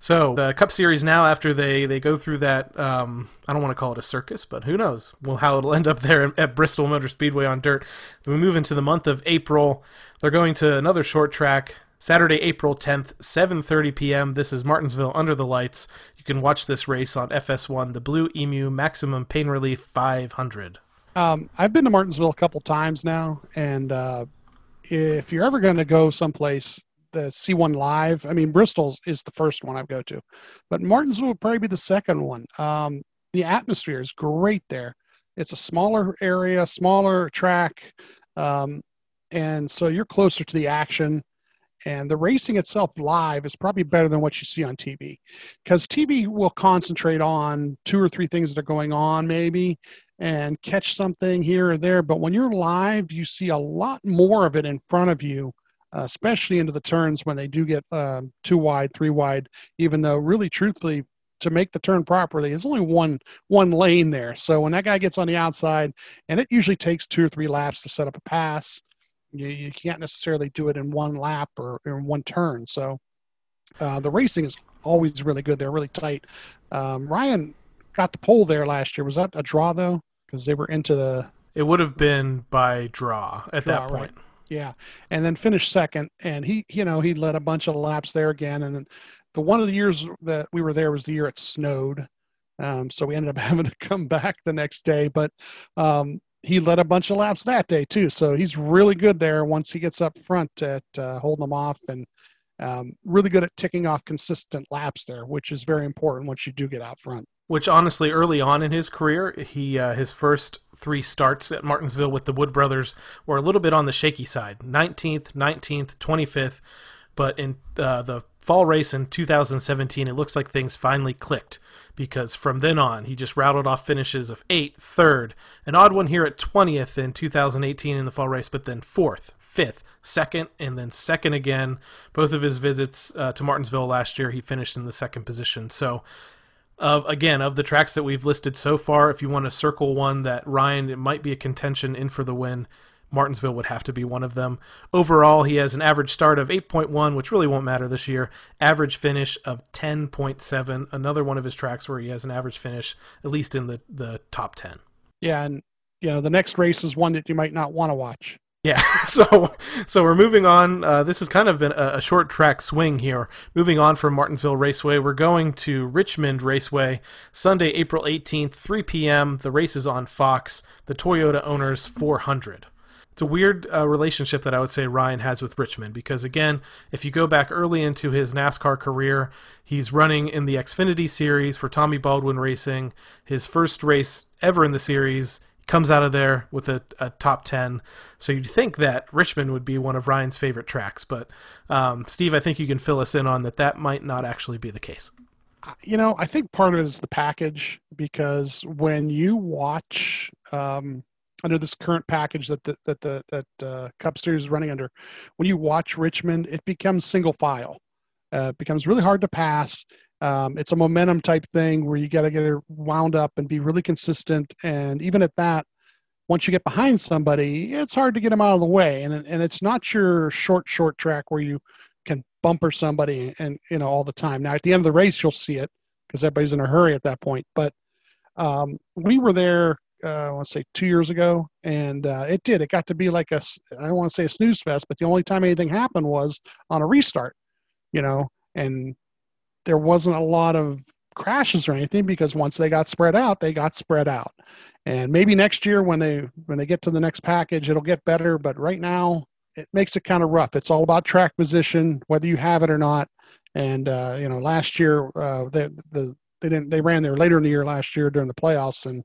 So the Cup Series now, after they they go through that, um, I don't want to call it a circus, but who knows? Well, how it'll end up there at Bristol Motor Speedway on dirt. We move into the month of April. They're going to another short track Saturday, April 10th, 7:30 p.m. This is Martinsville under the lights. You can watch this race on FS1, the Blue Emu Maximum Pain Relief 500. Um, I've been to Martinsville a couple times now, and uh, if you're ever going to go someplace the see one live, I mean Bristol is the first one I go to, but Martinsville would probably be the second one. Um, the atmosphere is great there. It's a smaller area, smaller track, um, and so you're closer to the action and the racing itself live is probably better than what you see on TV because TV will concentrate on two or three things that are going on maybe and catch something here or there. But when you're live you see a lot more of it in front of you uh, especially into the turns when they do get uh, two wide three wide even though really truthfully to make the turn properly there's only one one lane there. So when that guy gets on the outside and it usually takes two or three laps to set up a pass you, you can't necessarily do it in one lap or in one turn. So uh, the racing is always really good. They're really tight. Um, Ryan got the pole there last year. Was that a draw though? Because they were into the. It would have been by draw at draw, that point. Right. Yeah, and then finished second, and he, you know, he led a bunch of laps there again. And the one of the years that we were there was the year it snowed, um, so we ended up having to come back the next day. But um, he led a bunch of laps that day too. So he's really good there once he gets up front at uh, holding them off and um, really good at ticking off consistent laps there, which is very important once you do get out front. Which honestly, early on in his career, he uh, his first three starts at Martinsville with the Wood brothers were a little bit on the shaky side. 19th, 19th, 25th, but in uh, the fall race in 2017, it looks like things finally clicked because from then on, he just rattled off finishes of 8th, 3rd, an odd one here at 20th in 2018 in the fall race, but then 4th, 5th, 2nd, and then 2nd again. Both of his visits uh, to Martinsville last year, he finished in the second position. So, of again, of the tracks that we've listed so far, if you want to circle one that Ryan, it might be a contention in for the win, Martinsville would have to be one of them. Overall, he has an average start of 8.1, which really won't matter this year. Average finish of 10.7. Another one of his tracks where he has an average finish, at least in the, the top 10. Yeah, and you know the next race is one that you might not want to watch. Yeah, so so we're moving on. Uh, this has kind of been a, a, short track swing here. Moving on from Martinsville Raceway, we're going to Richmond Raceway Sunday, April 18th, 3 p.m. The race is on Fox. The Toyota Owners 400 it's a weird uh, relationship that I would say Ryan has with Richmond because again, if you go back early into his NASCAR career, he's running in the Xfinity series for Tommy Baldwin Racing. His first race ever in the series comes out of there with a, a top 10. So you'd think that Richmond would be one of Ryan's favorite tracks, but um, Steve, I think you can fill us in on that that might not actually be the case. You know, I think part of it is the package because when you watch um, under this current package that the, that the that uh, Cup Series is running under, when you watch Richmond, it becomes single file. Uh, becomes really hard to pass. Um, it's a momentum type thing where you got to get it wound up and be really consistent. And even at that, once you get behind somebody, it's hard to get them out of the way. And and it's not your short short track where you can bumper somebody and you know all the time. Now at the end of the race, you'll see it because everybody's in a hurry at that point. But um, we were there uh, I want to say two years ago, and uh, it did. It got to be like a I don't want to say a snooze fest, but the only time anything happened was on a restart, you know, and there wasn't a lot of crashes or anything because once they got spread out, they got spread out. And maybe next year when they when they get to the next package, it'll get better. But right now, it makes it kind of rough. It's all about track position, whether you have it or not. And uh, you know, last year uh, the the they didn't they ran there later in the year last year during the playoffs, and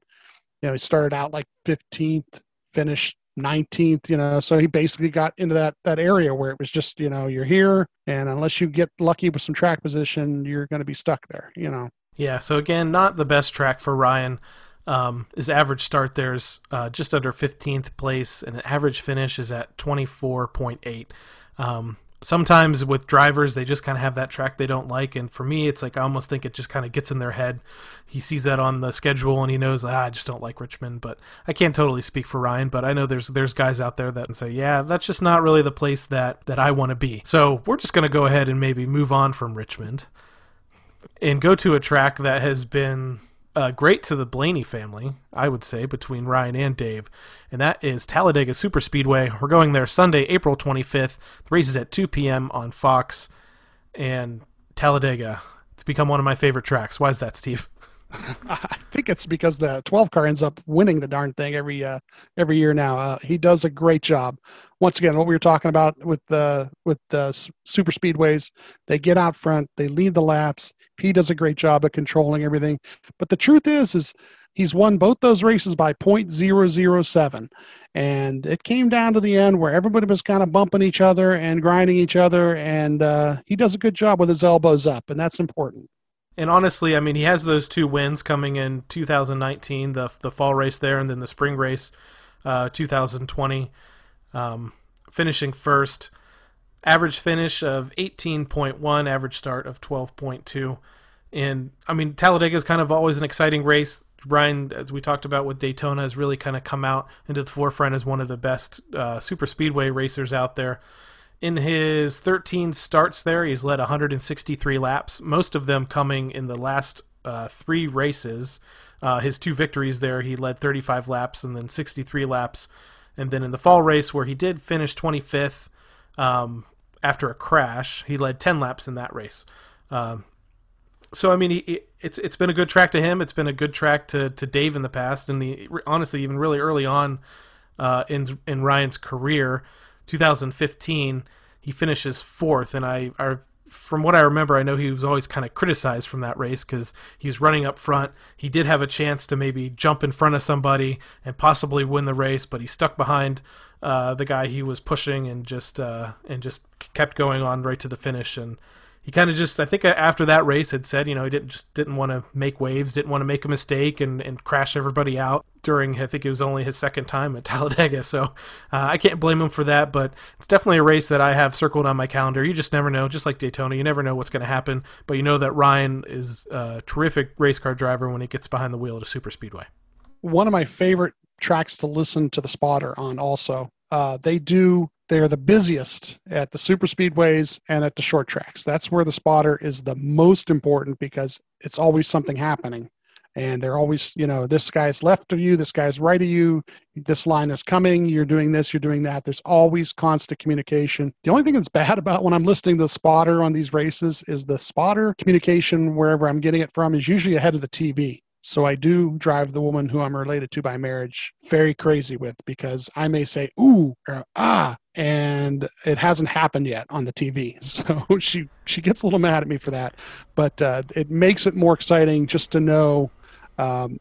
you know he started out like 15th, finished 19th. You know, so he basically got into that that area where it was just you know you're here, and unless you get lucky with some track position, you're going to be stuck there. You know. Yeah. So again, not the best track for Ryan. Um, his average start there is uh, just under 15th place, and average finish is at 24.8. Um, sometimes with drivers, they just kind of have that track they don't like, and for me, it's like I almost think it just kind of gets in their head. He sees that on the schedule, and he knows ah, I just don't like Richmond. But I can't totally speak for Ryan, but I know there's there's guys out there that and say, yeah, that's just not really the place that that I want to be. So we're just going to go ahead and maybe move on from Richmond and go to a track that has been uh, great to the Blaney family, I would say, between Ryan and Dave, and that is Talladega Superspeedway. We're going there Sunday, April 25th. The race is at 2 p.m. on Fox, and Talladega. It's become one of my favorite tracks. Why is that, Steve? I think it's because the 12 car ends up winning the darn thing every uh, every year now. Uh, he does a great job. Once again, what we were talking about with the with the super speedways, they get out front, they lead the laps. He does a great job of controlling everything. But the truth is, is he's won both those races by .007, and it came down to the end where everybody was kind of bumping each other and grinding each other, and uh, he does a good job with his elbows up, and that's important. And honestly, I mean, he has those two wins coming in 2019, the the fall race there, and then the spring race, uh, 2020, um, finishing first. Average finish of 18.1, average start of 12.2. And I mean, Talladega is kind of always an exciting race. Ryan, as we talked about with Daytona, has really kind of come out into the forefront as one of the best uh, super speedway racers out there. In his 13 starts there, he's led 163 laps, most of them coming in the last uh, three races. Uh, his two victories there, he led 35 laps and then 63 laps. And then in the fall race, where he did finish 25th um, after a crash, he led 10 laps in that race. Um, so I mean, he, it's it's been a good track to him. It's been a good track to, to Dave in the past, and the honestly, even really early on uh, in in Ryan's career, 2015, he finishes fourth, and I, from what I remember, I know he was always kind of criticized from that race because he was running up front. He did have a chance to maybe jump in front of somebody and possibly win the race, but he stuck behind uh, the guy he was pushing and just uh, and just kept going on right to the finish. And he kind of just I think after that race had said you know he didn't just didn't want to make waves, didn't want to make a mistake and and crash everybody out during I think it was only his second time at Talladega. So uh, I can't blame him for that, but it's definitely a race that I have circled on my calendar. You just never know, just like Daytona, you never know what's going to happen, but you know that Ryan is a terrific race car driver when he gets behind the wheel at a super speedway. One of my favorite tracks to listen to the spotter on also. Uh, they do they are the busiest at the super speedways and at the short tracks. That's where the spotter is the most important because it's always something happening. And they're always, you know, this guy's left of you, this guy's right of you, this line is coming, you're doing this, you're doing that. There's always constant communication. The only thing that's bad about when I'm listening to the spotter on these races is the spotter communication, wherever I'm getting it from, is usually ahead of the TV. So I do drive the woman who I'm related to by marriage very crazy with because I may say ooh or ah and it hasn't happened yet on the TV. So she she gets a little mad at me for that, but uh, it makes it more exciting just to know. Um,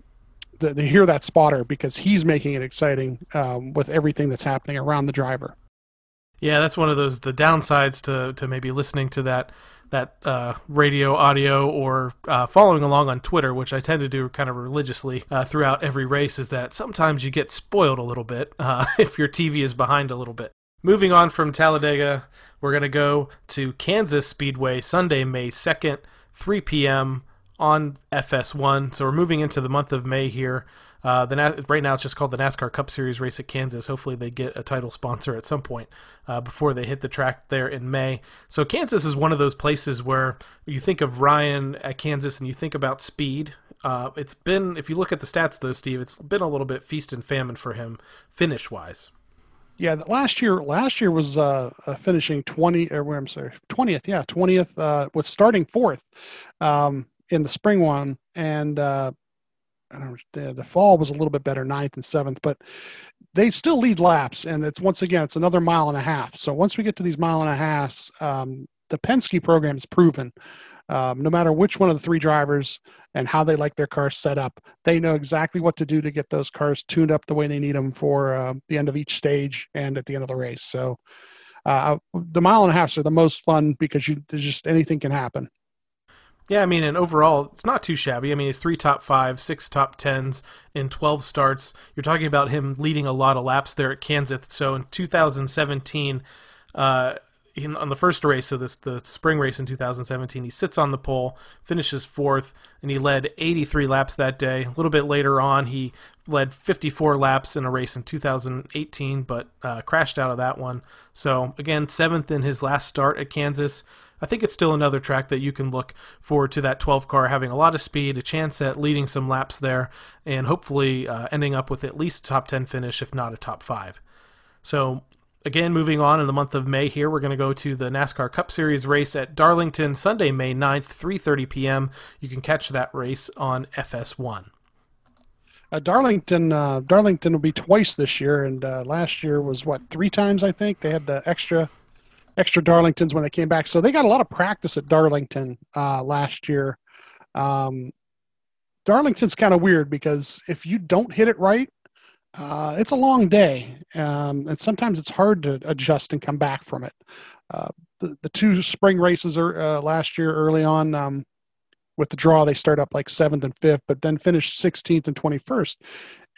to, to hear that spotter because he's making it exciting um, with everything that's happening around the driver. Yeah, that's one of those the downsides to to maybe listening to that that uh, radio audio or uh, following along on Twitter, which I tend to do kind of religiously uh, throughout every race, is that sometimes you get spoiled a little bit uh, if your TV is behind a little bit. Moving on from Talladega, we're going to go to Kansas Speedway Sunday, May 2nd, 3 p.m. on FS1. So we're moving into the month of May here. Uh, the right now it's just called the NASCAR Cup Series race at Kansas. Hopefully they get a title sponsor at some point uh, before they hit the track there in May. So Kansas is one of those places where you think of Ryan at Kansas and you think about speed. Uh, it's been, if you look at the stats though, Steve, it's been a little bit feast and famine for him finish wise. Yeah, last year last year was uh, finishing twenty or where I'm sorry twentieth. Yeah, twentieth uh, with starting fourth um, in the spring one, and uh, I don't know, the, fall was a little bit better, ninth and seventh, but they still lead laps. And it's once again, it's another mile and a half. So once we get to these mile and a halfs, um, the Penske program is proven. Um, no matter which one of the three drivers and how they like their cars set up, they know exactly what to do to get those cars tuned up the way they need them for uh, the end of each stage and at the end of the race. So uh, the mile and a halfs are the most fun because you there's just anything can happen. Yeah, I mean, and overall, it's not too shabby. I mean, he's three top five, six top tens in 12 starts. You're talking about him leading a lot of laps there at Kansas. So in 2017, uh, in, on the first race, so this the spring race in 2017, he sits on the pole, finishes fourth, and he led 83 laps that day. A little bit later on, he led 54 laps in a race in 2018, but uh, crashed out of that one. So again, seventh in his last start at Kansas. I think it's still another track that you can look forward to that 12 car having a lot of speed, a chance at leading some laps there, and hopefully uh, ending up with at least a top 10 finish, if not a top 5. So, again, moving on in the month of May here, we're going to go to the NASCAR Cup Series race at Darlington Sunday, May 9th, 3.30 p.m. You can catch that race on FS1. Uh, Darlington, uh, Darlington will be twice this year, and uh, last year was what three times I think they had the extra extra Darlingtons when they came back. So they got a lot of practice at Darlington uh, last year. Um, Darlington's kind of weird because if you don't hit it right, uh, it's a long day, um, and sometimes it's hard to adjust and come back from it. Uh, the, the two spring races are, uh, last year early on um, with the draw, they start up like seventh and fifth, but then finished 16th and 21st,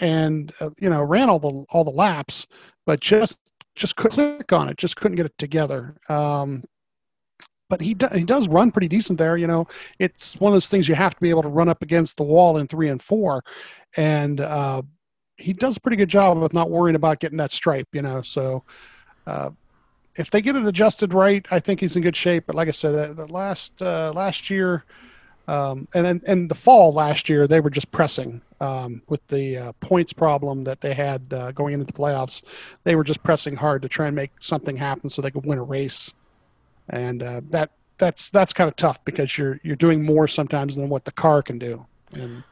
and uh, you know ran all the all the laps, but just just couldn't click on it, just couldn't get it together. Um, but he do, he does run pretty decent there. You know, it's one of those things you have to be able to run up against the wall in three and four, and uh, he does a pretty good job of not worrying about getting that stripe. You know, so uh, if they get it adjusted right, I think he's in good shape. But like I said, the last uh, last year. Um, and and the fall last year, they were just pressing um, with the uh, points problem that they had uh, going into the playoffs. They were just pressing hard to try and make something happen so they could win a race, and uh, that that's that's kind of tough because you're you're doing more sometimes than what the car can do. And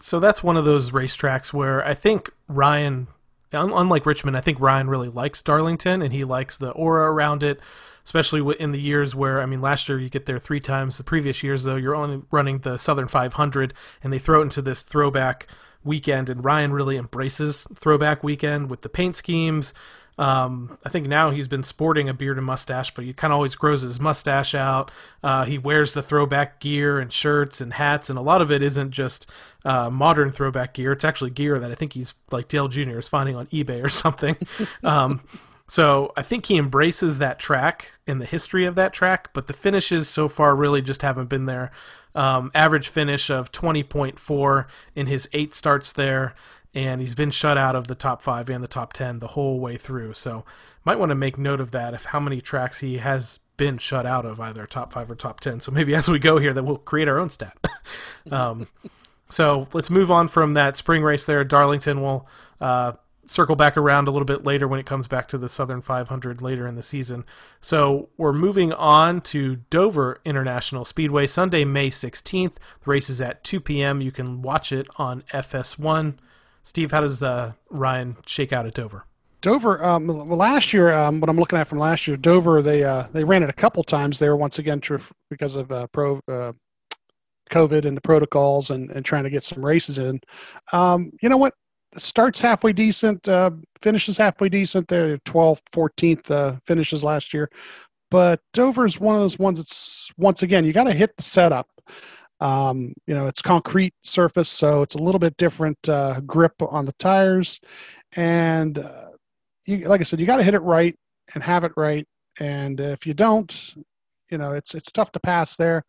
so that's one of those racetracks where I think Ryan, unlike Richmond, I think Ryan really likes Darlington and he likes the aura around it especially in the years where I mean, last year you get there three times. The previous years, though, you're only running the Southern 500, and they throw it into this throwback weekend. And Ryan really embraces throwback weekend with the paint schemes. Um, I think now he's been sporting a beard and mustache, but he kind of always grows his mustache out. Uh, he wears the throwback gear and shirts and hats, and a lot of it isn't just uh, modern throwback gear. It's actually gear that I think he's like Dale Jr. is finding on eBay or something. um, so I think he embraces that track in the history of that track, but the finishes so far really just haven't been there. Um, average finish of 20.4 in his eight starts there, and he's been shut out of the top five and the top 10 the whole way through. So might want to make note of that of how many tracks he has been shut out of either top five or top 10. So maybe as we go here, that we'll create our own stat. um, so let's move on from that spring race there. Darlington will uh, circle back around a little bit later when it comes back to the Southern 500 later in the season. So we're moving on to Dover International Speedway Sunday, May 16th. The race is at 2 p.m. You can watch it on FS1. Steve, how does uh, Ryan shake out at Dover? Dover, um, well, last year, um, what I'm looking at from last year, Dover, they uh, they ran it a couple times there once again because of uh, pro uh, COVID and the protocols and, and trying to get some races in. Um, you know what? starts halfway decent, uh, finishes halfway decent. There, 12th, 14th uh, finishes last year. But Dover is one of those ones that's, once again, you got to hit the setup. Um, you know, it's concrete surface, so it's a little bit different uh, grip on the tires. And uh, you, like I said, you got to hit it right and have it right. And if you don't, you know, it's it's tough to pass there.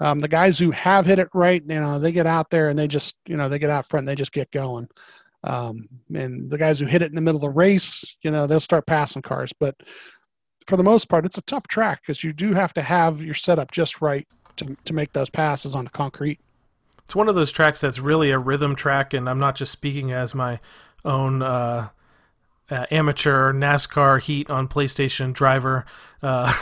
Um, the guys who have hit it right, you know, they get out there and they just, you know, they get out front and they just get going. Um, and the guys who hit it in the middle of the race, you know, they'll start passing cars. But for the most part, it's a tough track because you do have to have your setup just right to, to make those passes on the concrete. It's one of those tracks that's really a rhythm track, and I'm not just speaking as my own uh, uh, amateur NASCAR Heat on PlayStation driver. Uh,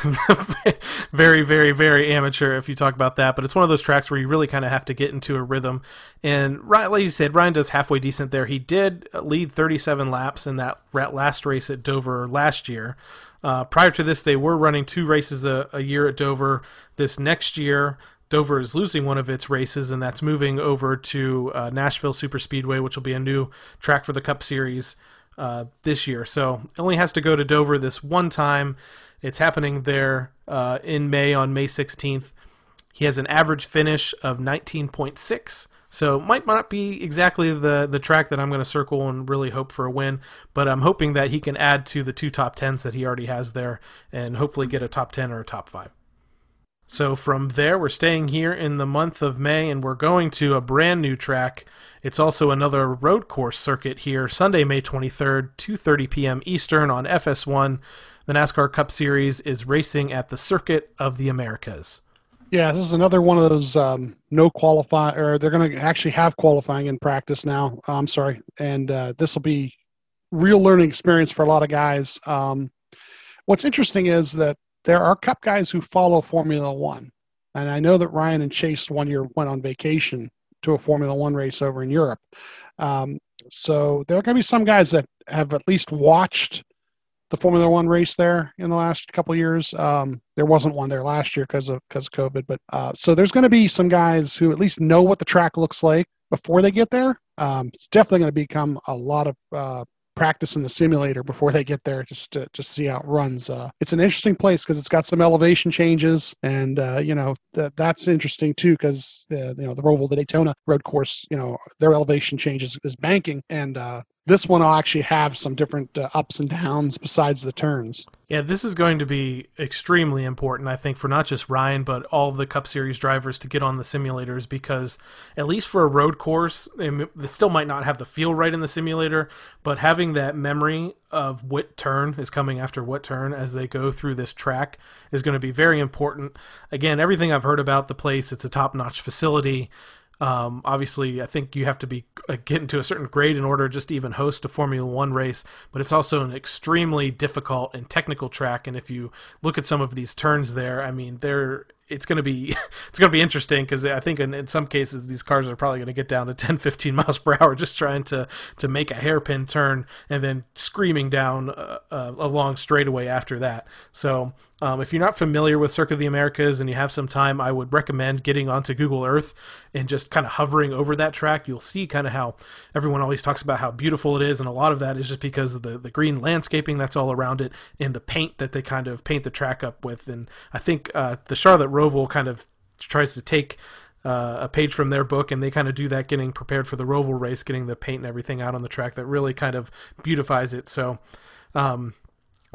very, very, very amateur if you talk about that. But it's one of those tracks where you really kind of have to get into a rhythm. And like you said, Ryan does halfway decent there. He did lead 37 laps in that last race at Dover last year. Uh, prior to this, they were running two races a, a year at Dover. This next year, Dover is losing one of its races, and that's moving over to uh, Nashville Super Speedway, which will be a new track for the Cup Series uh, this year. So it only has to go to Dover this one time. It's happening there uh, in May on May 16th. He has an average finish of 19.6. So might not be exactly the the track that I'm going to circle and really hope for a win, but I'm hoping that he can add to the two top tens that he already has there, and hopefully get a top ten or a top five. So from there, we're staying here in the month of May, and we're going to a brand new track. It's also another road course circuit here, Sunday, May 23rd, 2:30 p.m. Eastern on FS1. The NASCAR Cup Series is racing at the Circuit of the Americas. Yeah, this is another one of those um, no qualify, or they're going to actually have qualifying in practice now. I'm sorry, and uh, this will be real learning experience for a lot of guys. Um, what's interesting is that there are Cup guys who follow Formula One, and I know that Ryan and Chase one year went on vacation to a Formula One race over in Europe. Um, so there are going to be some guys that have at least watched the Formula One race there in the last couple years. Um, there wasn't one there last year because of because of COVID, but uh, so there's going to be some guys who at least know what the track looks like before they get there. Um, it's definitely going to become a lot of uh, practice in the simulator before they get there just to just see how it runs. Uh, it's an interesting place because it's got some elevation changes, and uh, you know that that's interesting too because you know the Roval, the Daytona road course, you know their elevation changes is banking, and uh, this one will actually have some different uh, ups and downs besides the turns. Yeah, this is going to be extremely important, I think, for not just Ryan, but all the Cup Series drivers to get on the simulators because, at least for a road course, they still might not have the feel right in the simulator, but having that memory of what turn is coming after what turn as they go through this track is going to be very important. Again, everything I've heard about the place, it's a top notch facility. Um, obviously, I think you have to be uh, getting to a certain grade in order just to even host a Formula One race. But it's also an extremely difficult and technical track. And if you look at some of these turns there, I mean, they're it's going to be it's going to be interesting because I think in, in some cases these cars are probably going to get down to 10 15 miles per hour just trying to to make a hairpin turn and then screaming down a, a long straightaway after that so um, if you're not familiar with Circuit of the Americas and you have some time, I would recommend getting onto Google Earth and just kind of hovering over that track. You'll see kind of how everyone always talks about how beautiful it is, and a lot of that is just because of the, the green landscaping that's all around it and the paint that they kind of paint the track up with. And I think uh, the Charlotte Roval kind of tries to take uh, a page from their book, and they kind of do that, getting prepared for the Roval race, getting the paint and everything out on the track that really kind of beautifies it. So, um,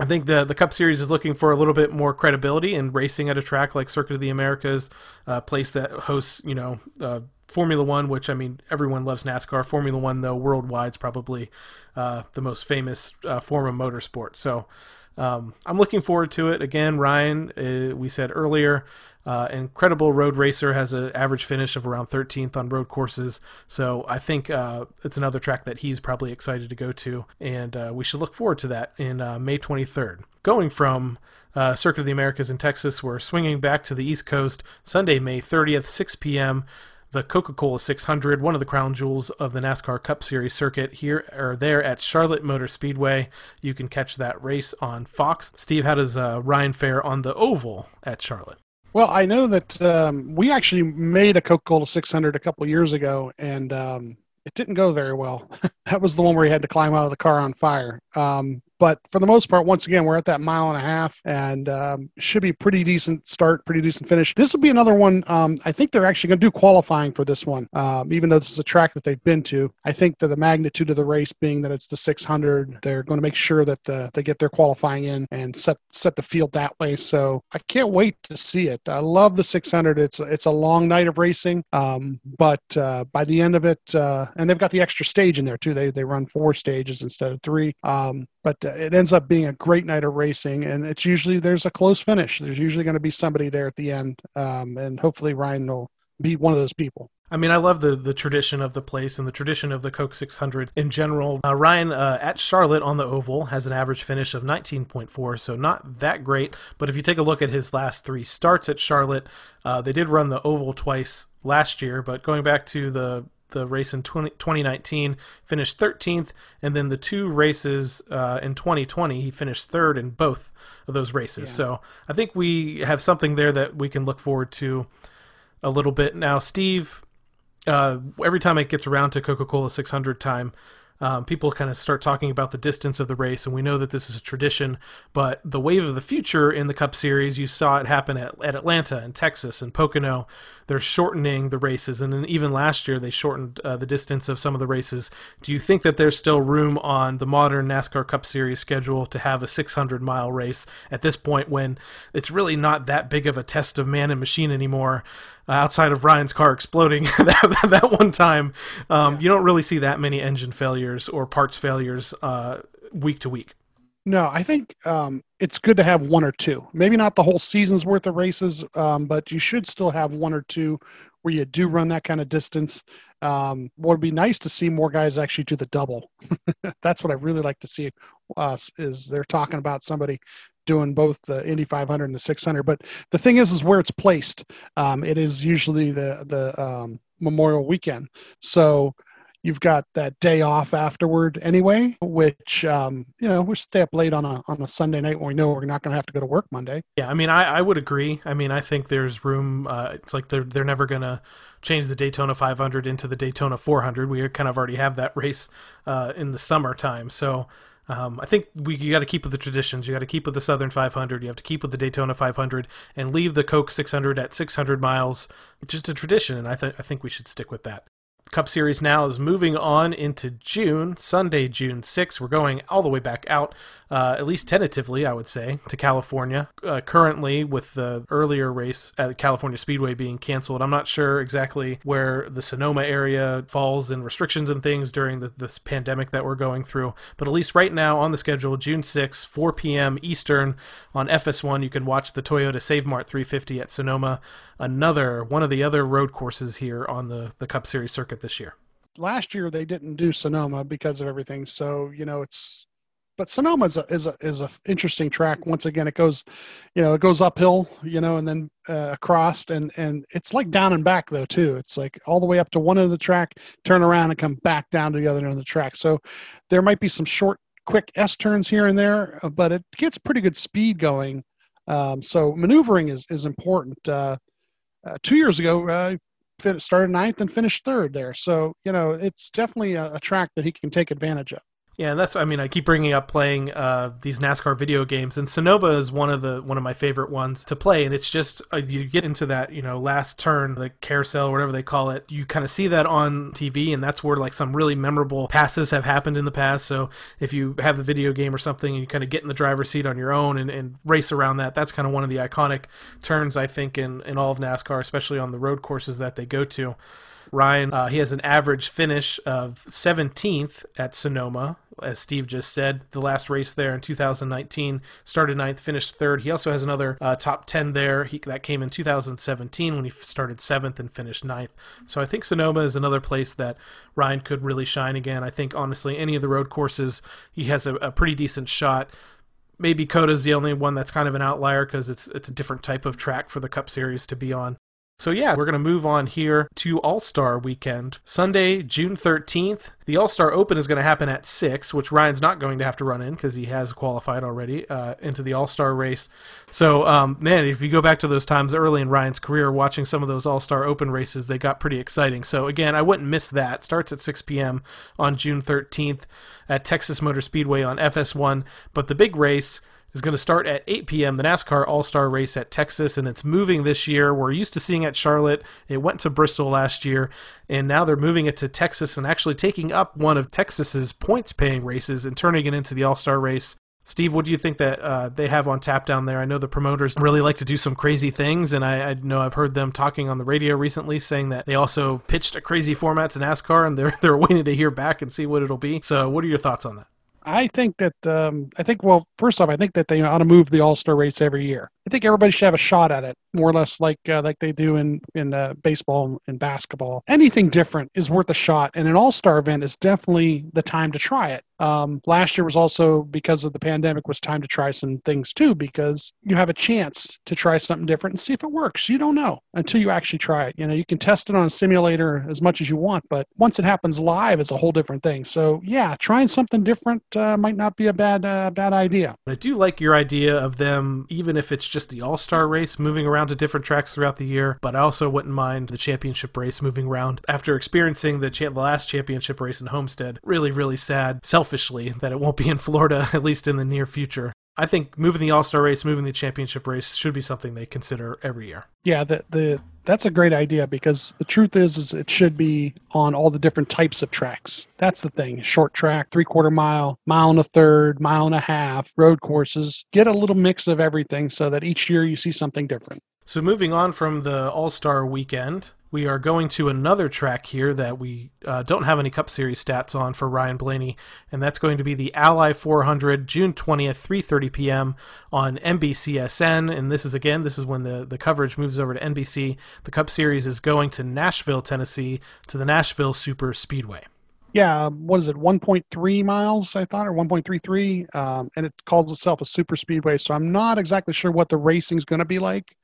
I think the the Cup Series is looking for a little bit more credibility in racing at a track like Circuit of the Americas, a place that hosts you know uh, Formula One, which I mean everyone loves NASCAR. Formula One though worldwide is probably uh, the most famous uh, form of motorsport. So um, I'm looking forward to it. Again, Ryan, uh, we said earlier, uh, incredible road racer has an average finish of around 13th on road courses. So I think uh, it's another track that he's probably excited to go to, and uh, we should look forward to that in uh, May 23rd. Going from uh, Circuit of the Americas in Texas, we're swinging back to the East Coast Sunday, May 30th, 6 p.m the Coca Cola 600, one of the crown jewels of the NASCAR Cup Series circuit, here or there at Charlotte Motor Speedway. You can catch that race on Fox. Steve, how does uh, Ryan fare on the oval at Charlotte? Well, I know that um, we actually made a Coca Cola 600 a couple years ago, and um, it didn't go very well. that was the one where he had to climb out of the car on fire. Um, but for the most part, once again, we're at that mile and a half and um, should be pretty decent start, pretty decent finish. This will be another one. Um, I think they're actually going to do qualifying for this one, um, even though this is a track that they've been to. I think that the magnitude of the race being that it's the 600, they're going to make sure that the, they get their qualifying in and set set the field that way. So I can't wait to see it. I love the 600. It's it's a long night of racing, um, but uh, by the end of it, uh, and they've got the extra stage in there too. They they run four stages instead of three. Um, but uh, it ends up being a great night of racing and it's usually there's a close finish there's usually going to be somebody there at the end um, and hopefully ryan will be one of those people I mean, I love the the tradition of the place and the tradition of the Coke 600 in general. Uh, Ryan uh, at Charlotte on the oval has an average finish of 19.4, so not that great. But if you take a look at his last three starts at Charlotte, uh, they did run the oval twice last year. But going back to the the race in 20, 2019, finished 13th, and then the two races uh, in 2020, he finished third in both of those races. Yeah. So I think we have something there that we can look forward to a little bit. Now, Steve, uh, every time it gets around to Coca Cola 600 time, um, people kind of start talking about the distance of the race, and we know that this is a tradition. But the wave of the future in the Cup Series, you saw it happen at, at Atlanta and Texas and Pocono. They're shortening the races, and then even last year they shortened uh, the distance of some of the races. Do you think that there's still room on the modern NASCAR Cup Series schedule to have a 600 mile race at this point when it's really not that big of a test of man and machine anymore? Outside of Ryan's car exploding that, that one time, um, yeah. you don't really see that many engine failures or parts failures uh, week to week. No, I think um, it's good to have one or two. Maybe not the whole season's worth of races, um, but you should still have one or two where you do run that kind of distance. Um, what would be nice to see more guys actually do the double. That's what I really like to see. Uh, is they're talking about somebody doing both the Indy 500 and the 600. But the thing is, is where it's placed. Um, it is usually the the um, Memorial Weekend, so you've got that day off afterward anyway. Which um, you know we stay up late on a on a Sunday night when we know we're not going to have to go to work Monday. Yeah, I mean, I, I would agree. I mean, I think there's room. Uh, it's like they're they're never going to change the Daytona 500 into the Daytona 400. We kind of already have that race uh, in the summertime, so. Um, I think we you got to keep with the traditions. You got to keep with the Southern 500. You have to keep with the Daytona 500 and leave the Coke 600 at 600 miles. It's just a tradition, and I I think we should stick with that. Cup Series now is moving on into June, Sunday, June 6th. We're going all the way back out, uh, at least tentatively, I would say, to California. Uh, currently, with the earlier race at California Speedway being canceled, I'm not sure exactly where the Sonoma area falls in restrictions and things during the, this pandemic that we're going through. But at least right now on the schedule, June 6th, 4 p.m. Eastern on FS1, you can watch the Toyota Save Mart 350 at Sonoma another one of the other road courses here on the the Cup Series circuit this year. Last year they didn't do Sonoma because of everything, so you know it's. But Sonoma is a is a is a interesting track. Once again, it goes, you know, it goes uphill, you know, and then uh, across, and and it's like down and back though too. It's like all the way up to one end of the track, turn around and come back down to the other end of the track. So there might be some short, quick S turns here and there, uh, but it gets pretty good speed going. Um, so maneuvering is is important. Uh, uh, two years ago, uh, started ninth and finished third there. So you know, it's definitely a, a track that he can take advantage of. Yeah, that's. I mean, I keep bringing up playing uh, these NASCAR video games, and Sonoma is one of the one of my favorite ones to play. And it's just uh, you get into that, you know, last turn, the carousel, whatever they call it. You kind of see that on TV, and that's where like some really memorable passes have happened in the past. So if you have the video game or something, and you kind of get in the driver's seat on your own and, and race around that, that's kind of one of the iconic turns I think in in all of NASCAR, especially on the road courses that they go to. Ryan, uh, he has an average finish of 17th at Sonoma, as Steve just said. The last race there in 2019 started ninth, finished third. He also has another uh, top 10 there. He, that came in 2017 when he started seventh and finished ninth. So I think Sonoma is another place that Ryan could really shine again. I think, honestly, any of the road courses, he has a, a pretty decent shot maybe COTA's the only one that's kind of an outlier because it's it's a different type of track for the Cup Series to be on. So, yeah, we're going to move on here to All Star weekend. Sunday, June 13th. The All Star Open is going to happen at 6, which Ryan's not going to have to run in because he has qualified already uh, into the All Star race. So, um, man, if you go back to those times early in Ryan's career, watching some of those All Star Open races, they got pretty exciting. So, again, I wouldn't miss that. Starts at 6 p.m. on June 13th at Texas Motor Speedway on FS1. But the big race is going to start at 8 p.m. The NASCAR All Star Race at Texas, and it's moving this year. We're used to seeing at Charlotte. It went to Bristol last year, and now they're moving it to Texas and actually taking up one of Texas's points-paying races and turning it into the All Star Race. Steve, what do you think that uh, they have on tap down there? I know the promoters really like to do some crazy things, and I, I, know I've heard them talking on the radio recently saying that they also pitched a crazy format to NASCAR, and they're they're waiting to hear back and see what it'll be. So, what are your thoughts on that? I think that um, I think well, first off, I think that they ought to move the All Star race every year. I think everybody should have a shot at it, more or less like uh, like they do in in uh, baseball and basketball. Anything different is worth a shot, and an All Star event is definitely the time to try it. Um, last year was also because of the pandemic was time to try some things too because you have a chance to try something different and see if it works. You don't know until you actually try it. You know, you can test it on a simulator as much as you want, but once it happens live, it's a whole different thing. So yeah, trying something different uh, might not be a bad uh, bad idea. I do like your idea of them, even if it's just the All Star race, moving around to different tracks throughout the year. But I also wouldn't mind the championship race moving around after experiencing the, cha- the last championship race in Homestead. Really, really sad. Selfishly that it won't be in Florida, at least in the near future. I think moving the All Star race, moving the championship race should be something they consider every year. Yeah, the the that's a great idea because the truth is is it should be on all the different types of tracks. That's the thing. Short track, three quarter mile, mile and a third, mile and a half, road courses. Get a little mix of everything so that each year you see something different. So moving on from the All Star weekend, we are going to another track here that we uh, don't have any Cup Series stats on for Ryan Blaney, and that's going to be the Ally 400, June 20th, 3:30 p.m. on NBCSN. And this is again, this is when the the coverage moves over to NBC. The Cup Series is going to Nashville, Tennessee, to the Nashville Super Speedway yeah, what is it, 1.3 miles, I thought, or 1.33, um, and it calls itself a super speedway. So I'm not exactly sure what the racing is going to be like,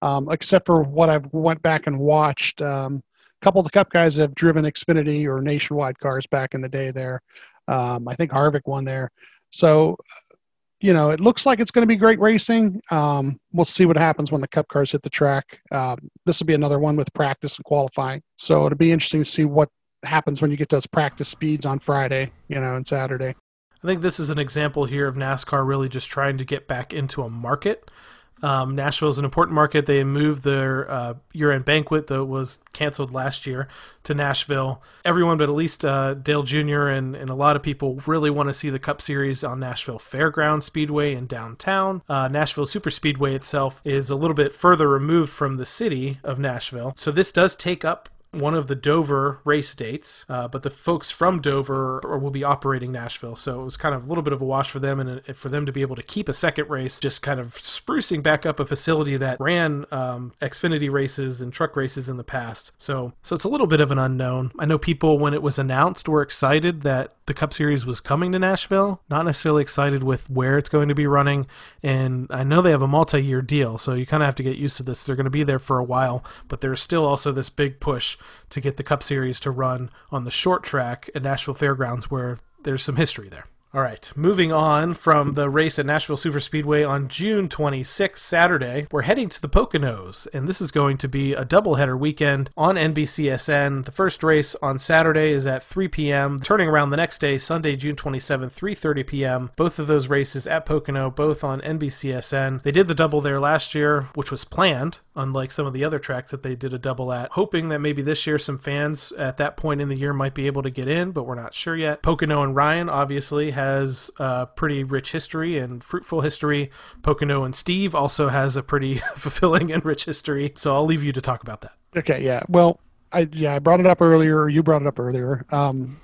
um, except for what I've went back and watched. Um, a couple of the Cup guys have driven Xfinity or Nationwide cars back in the day there. Um, I think Harvick won there. So, you know, it looks like it's going to be great racing. Um, we'll see what happens when the Cup cars hit the track. Um, this will be another one with practice and qualifying. So it'll be interesting to see what happens when you get those practice speeds on Friday, you know, and Saturday. I think this is an example here of NASCAR really just trying to get back into a market. Um, Nashville is an important market. They moved their uh, year-end banquet that was canceled last year to Nashville. Everyone, but at least uh, Dale Jr. And, and a lot of people really want to see the Cup Series on Nashville Fairground Speedway in downtown. Uh, Nashville Super Speedway itself is a little bit further removed from the city of Nashville, so this does take up one of the Dover race dates, uh, but the folks from Dover will be operating Nashville. So it was kind of a little bit of a wash for them, and for them to be able to keep a second race, just kind of sprucing back up a facility that ran um, Xfinity races and truck races in the past. So, so it's a little bit of an unknown. I know people when it was announced were excited that the Cup Series was coming to Nashville, not necessarily excited with where it's going to be running. And I know they have a multi-year deal, so you kind of have to get used to this. They're going to be there for a while, but there's still also this big push to get the Cup Series to run on the short track at Nashville Fairgrounds, where there's some history there. All right, moving on from the race at Nashville Superspeedway on June 26th, Saturday, we're heading to the Poconos, and this is going to be a doubleheader weekend on NBCSN. The first race on Saturday is at 3 p.m., turning around the next day, Sunday, June 27th, 3:30 p.m. Both of those races at Pocono, both on NBCSN. They did the double there last year, which was planned, unlike some of the other tracks that they did a double at, hoping that maybe this year some fans at that point in the year might be able to get in, but we're not sure yet. Pocono and Ryan obviously has a pretty rich history and fruitful history. Pocono and Steve also has a pretty fulfilling and rich history. So I'll leave you to talk about that. Okay, yeah. Well, I yeah, I brought it up earlier. You brought it up earlier. Um,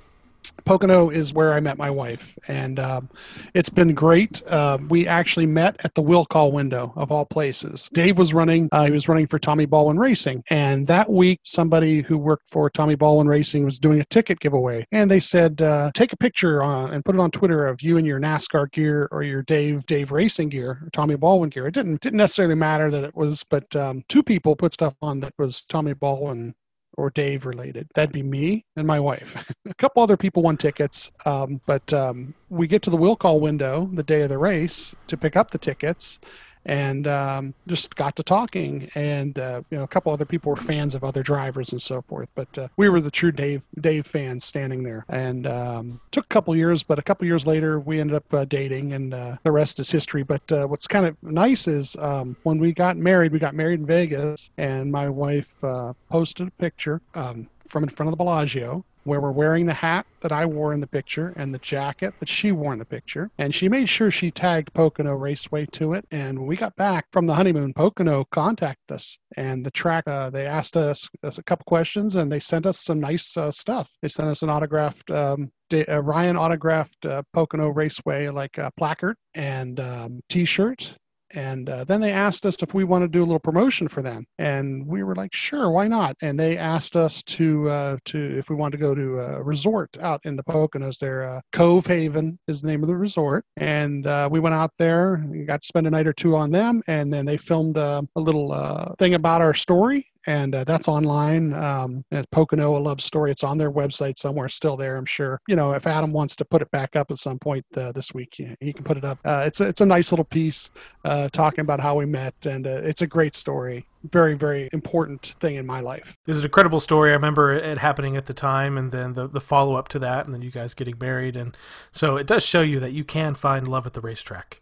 Pocono is where I met my wife, and um, it's been great. Uh, we actually met at the will call window of all places. Dave was running; uh, he was running for Tommy Baldwin Racing, and that week, somebody who worked for Tommy Baldwin Racing was doing a ticket giveaway, and they said, uh, "Take a picture on, and put it on Twitter of you and your NASCAR gear or your Dave Dave Racing gear or Tommy Baldwin gear." It didn't didn't necessarily matter that it was, but um, two people put stuff on that was Tommy Baldwin or Dave related. That'd be me and my wife. a couple other people won tickets, um, but um, we get to the will call window the day of the race to pick up the tickets, and um, just got to talking. And uh, you know, a couple other people were fans of other drivers and so forth. But uh, we were the true Dave Dave fans standing there. And um, took a couple years, but a couple years later, we ended up uh, dating, and uh, the rest is history. But uh, what's kind of nice is um, when we got married, we got married in Vegas, and my wife uh, posted a picture um, from in front of the Bellagio where we're wearing the hat that I wore in the picture and the jacket that she wore in the picture. And she made sure she tagged Pocono Raceway to it. And when we got back from the honeymoon, Pocono contacted us and the track, uh, they asked us a couple questions and they sent us some nice uh, stuff. They sent us an autographed um, uh, Ryan autographed uh, Pocono Raceway like uh, placard and um, T-shirt And uh, then they asked us if we want to do a little promotion for them, and we were like, sure, why not? And they asked us to uh, to if we wanted to go to a resort out in the Poconos. There, uh, Cove Haven is the name of the resort, and uh, we went out there. We got to spend a night or two on them, and then they filmed uh, a little uh, thing about our story and uh, that's online. Um, Pocono, a love story. It's on their website somewhere, still there, I'm sure. You know, if Adam wants to put it back up at some point uh, this week, he can put it up. Uh, it's a, it's a nice little piece uh, talking about how we met, and uh, it's a great story. Very, very important thing in my life. It was an incredible story. I remember it happening at the time, and then the, the follow up to that, and then you guys getting married. And so it does show you that you can find love at the racetrack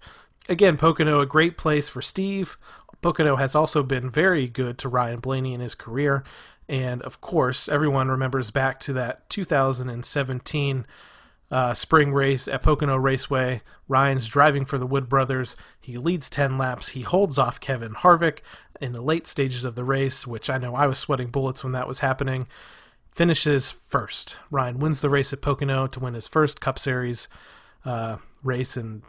again, Pocono, a great place for Steve, Pocono has also been very good to Ryan Blaney in his career. And of course, everyone remembers back to that 2017 uh, spring race at Pocono Raceway. Ryan's driving for the Wood Brothers. He leads 10 laps. He holds off Kevin Harvick in the late stages of the race, which I know I was sweating bullets when that was happening. Finishes first. Ryan wins the race at Pocono to win his first Cup Series uh, race, and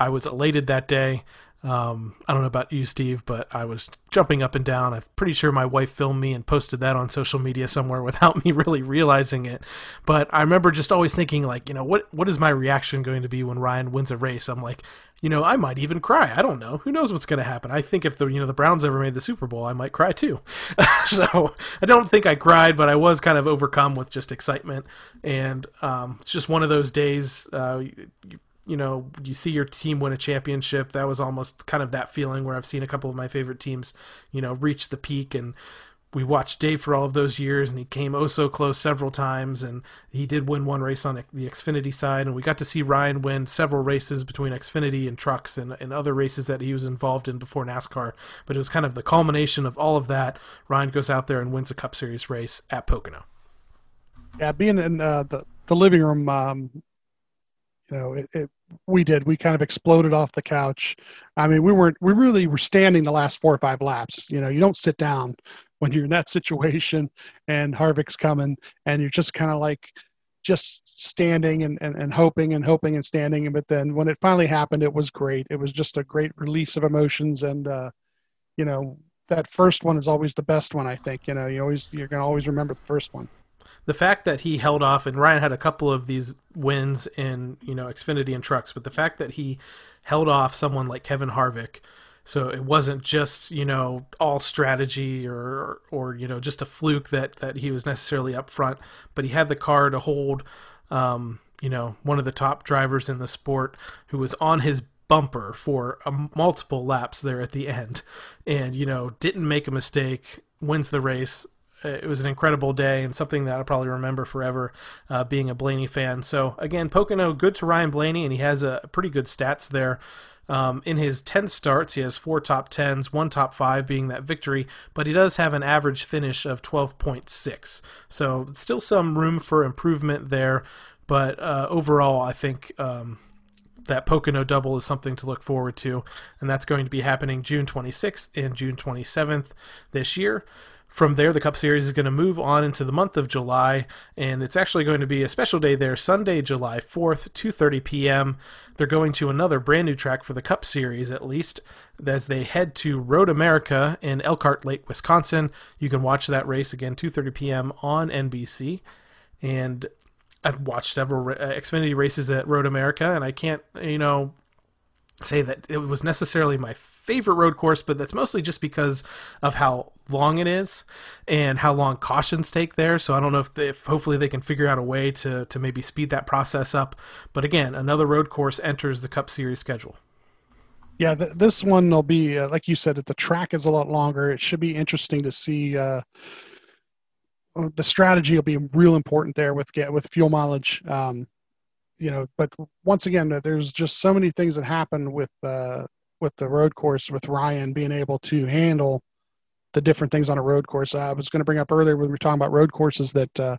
I was elated that day. Um, I don't know about you, Steve, but I was jumping up and down. I'm pretty sure my wife filmed me and posted that on social media somewhere without me really realizing it. But I remember just always thinking, like, you know, what what is my reaction going to be when Ryan wins a race? I'm like, you know, I might even cry. I don't know. Who knows what's going to happen? I think if the you know the Browns ever made the Super Bowl, I might cry too. so I don't think I cried, but I was kind of overcome with just excitement, and um, it's just one of those days. Uh, you, you know, you see your team win a championship. That was almost kind of that feeling where I've seen a couple of my favorite teams, you know, reach the peak. And we watched Dave for all of those years, and he came oh so close several times. And he did win one race on the Xfinity side. And we got to see Ryan win several races between Xfinity and trucks and, and other races that he was involved in before NASCAR. But it was kind of the culmination of all of that. Ryan goes out there and wins a Cup Series race at Pocono. Yeah, being in uh, the, the living room, um, you know, it, it we did. We kind of exploded off the couch. I mean, we weren't. We really were standing the last four or five laps. You know, you don't sit down when you're in that situation, and Harvick's coming, and you're just kind of like just standing and, and, and hoping and hoping and standing. But then when it finally happened, it was great. It was just a great release of emotions, and uh, you know, that first one is always the best one. I think. You know, you always you're gonna always remember the first one the fact that he held off and Ryan had a couple of these wins in you know Xfinity and trucks, but the fact that he held off someone like Kevin Harvick, so it wasn't just you know all strategy or, or you know just a fluke that that he was necessarily up front, but he had the car to hold. Um, you know, one of the top drivers in the sport who was on his bumper for a, multiple laps there at the end and you know didn't make a mistake wins the race it was an incredible day and something that I'll probably remember forever uh, being a Blaney fan. So, again, Pocono, good to Ryan Blaney, and he has a pretty good stats there. Um, in his 10 starts, he has four top 10s, one top 5 being that victory, but he does have an average finish of 12.6. So, still some room for improvement there, but uh, overall, I think. Um, that Pocono double is something to look forward to, and that's going to be happening June 26th and June 27th this year. From there, the Cup Series is going to move on into the month of July, and it's actually going to be a special day there, Sunday, July 4th, 2:30 p.m. They're going to another brand new track for the Cup Series, at least, as they head to Road America in Elkhart Lake, Wisconsin. You can watch that race again, 2:30 p.m. on NBC, and I've watched several uh, Xfinity races at Road America, and I can't, you know, say that it was necessarily my favorite road course, but that's mostly just because of how long it is and how long cautions take there. So I don't know if, they, if hopefully they can figure out a way to to maybe speed that process up. But again, another road course enters the Cup Series schedule. Yeah, th- this one will be uh, like you said. If the track is a lot longer. It should be interesting to see. Uh, the strategy will be real important there with get with fuel mileage. Um, you know, but once again, there's just so many things that happen with uh, with the road course with Ryan being able to handle the different things on a road course. I was going to bring up earlier when we were talking about road courses that uh,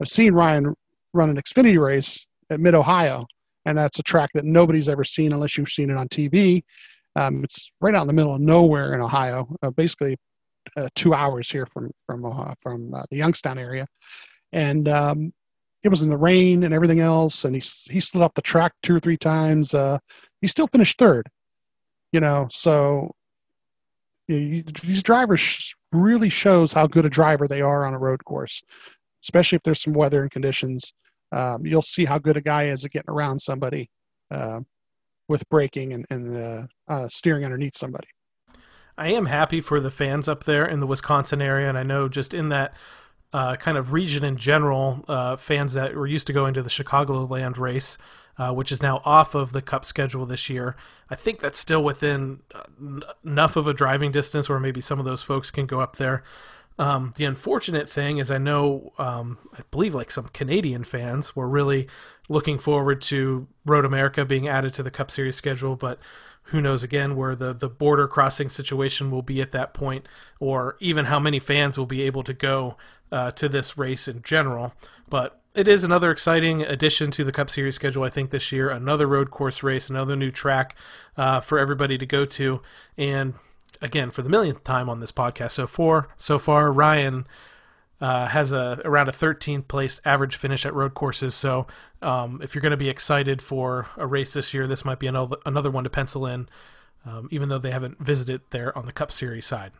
I've seen Ryan run an Xfinity race at Mid Ohio, and that's a track that nobody's ever seen unless you've seen it on TV. Um, it's right out in the middle of nowhere in Ohio, uh, basically uh, two hours here from from uh, from uh, the Youngstown area, and um, it was in the rain and everything else, and he he slid off the track two or three times. Uh, he still finished third, You know, so you these drivers really shows how good a driver they are on a road course, especially if there's some weather and conditions. Um, you'll see how good a guy is at getting around somebody uh, with braking and, and uh, uh, steering underneath somebody. I am happy for the fans up there in the Wisconsin area, and I know just in that uh, kind of region in general, uh, fans that were used to going to the Chicagoland race, uh, which is now off of the Cup schedule this year. I think that's still within uh, enough of a driving distance, where maybe some of those folks can go up there. Um, the unfortunate thing is, I know, um, I believe like some Canadian fans were really looking forward to Road America being added to the Cup Series schedule, but who knows again where the, the border crossing situation will be at that point, or even how many fans will be able to go uh, to this race in general. But it is another exciting addition to the Cup Series schedule, I think, this year. Another road course race, another new track uh, for everybody to go to. And again, for the millionth time on this podcast so far, so far Ryan uh, has a around a 13th place average finish at road courses. So um, if you're going to be excited for a race this year, this might be another another one to pencil in, um, even though they haven't visited there on the Cup Series side.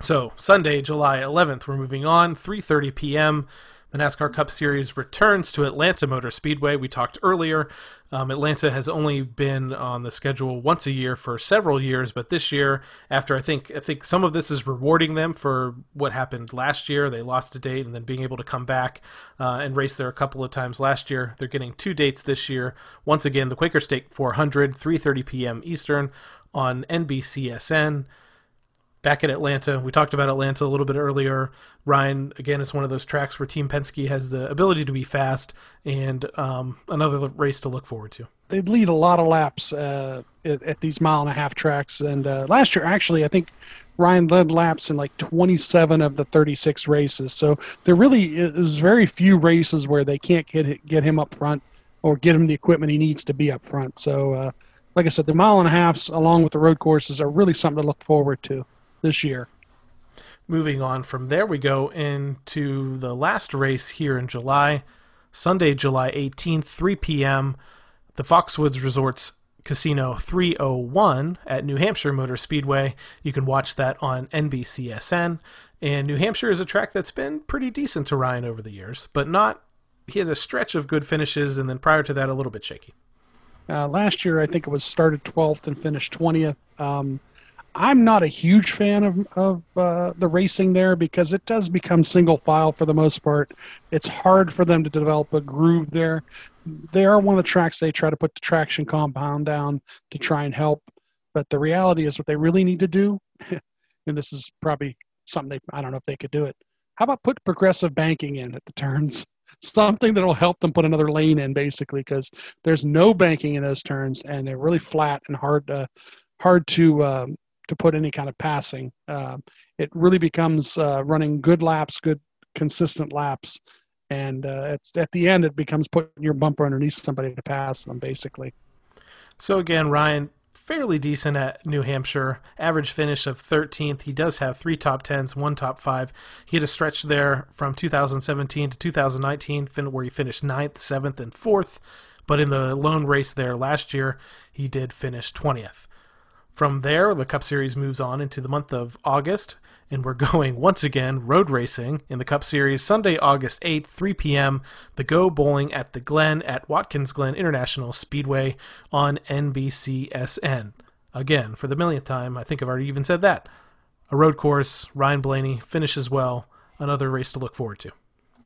So Sunday, July 11th, we're moving on, 3:30 p.m. The NASCAR Cup Series returns to Atlanta Motor Speedway. We talked earlier. Um, Atlanta has only been on the schedule once a year for several years, but this year, after I think I think some of this is rewarding them for what happened last year. They lost a date and then being able to come back uh, and race there a couple of times last year. They're getting two dates this year. Once again, the Quaker State 400, 3:30 p.m. Eastern on NBCSN back at Atlanta. We talked about Atlanta a little bit earlier. Ryan, again, it's one of those tracks where Team Penske has the ability to be fast and um, another race to look forward to. They lead a lot of laps uh, at, at, these mile and a half tracks. And uh, last year, actually, I think Ryan led laps in like 27 of the 36 races. So there really is very few races where they can't get get him up front or get him the equipment he needs to be up front. So, uh, like I said, the mile and a halfs along with the road courses are really something to look forward to this year. Moving on from there, we go into the last race here in July, Sunday, July 18th, 3 p.m. The Foxwoods Resorts Casino 301 at New Hampshire Motor Speedway. You can watch that on NBCSN. And New Hampshire is a track that's been pretty decent to Ryan over the years, but not. He has a stretch of good finishes, and then prior to that, a little bit shaky. Uh, last year, I think it was started 12th and finished 20th. Um, I'm not a huge fan of of uh, the racing there because it does become single file for the most part. It's hard for them to develop a groove there. They are one of the tracks they try to put the traction compound down to try and help, but the reality is what they really need to do, and this is probably something they I don't know if they could do it. How about put progressive banking in at the turns? Something that'll help them put another lane in, basically, because there's no banking in those turns, and they're really flat and hard to hard to um, to put any kind of passing. Uh, it really becomes uh, running good laps, good consistent laps, and uh, it's at the end it becomes putting your bumper underneath somebody to pass them, basically. So again, Ryan, fairly decent at New Hampshire. Average finish of 13th. He does have three top tens, one top five. He had a stretch there from 2017 to 2019 where he finished ninth, seventh, and fourth. But in the lone race there last year, he did finish 20th. From there, the Cup Series moves on into the month of August, and we're going once again road racing in the Cup Series Sunday, August 8th, 3 p.m. The Go Bowling at the Glen at Watkins Glen International Speedway on NBCSN. Again, for the millionth time, I think I've already even said that. A road course, Ryan Blaney finishes well, another race to look forward to.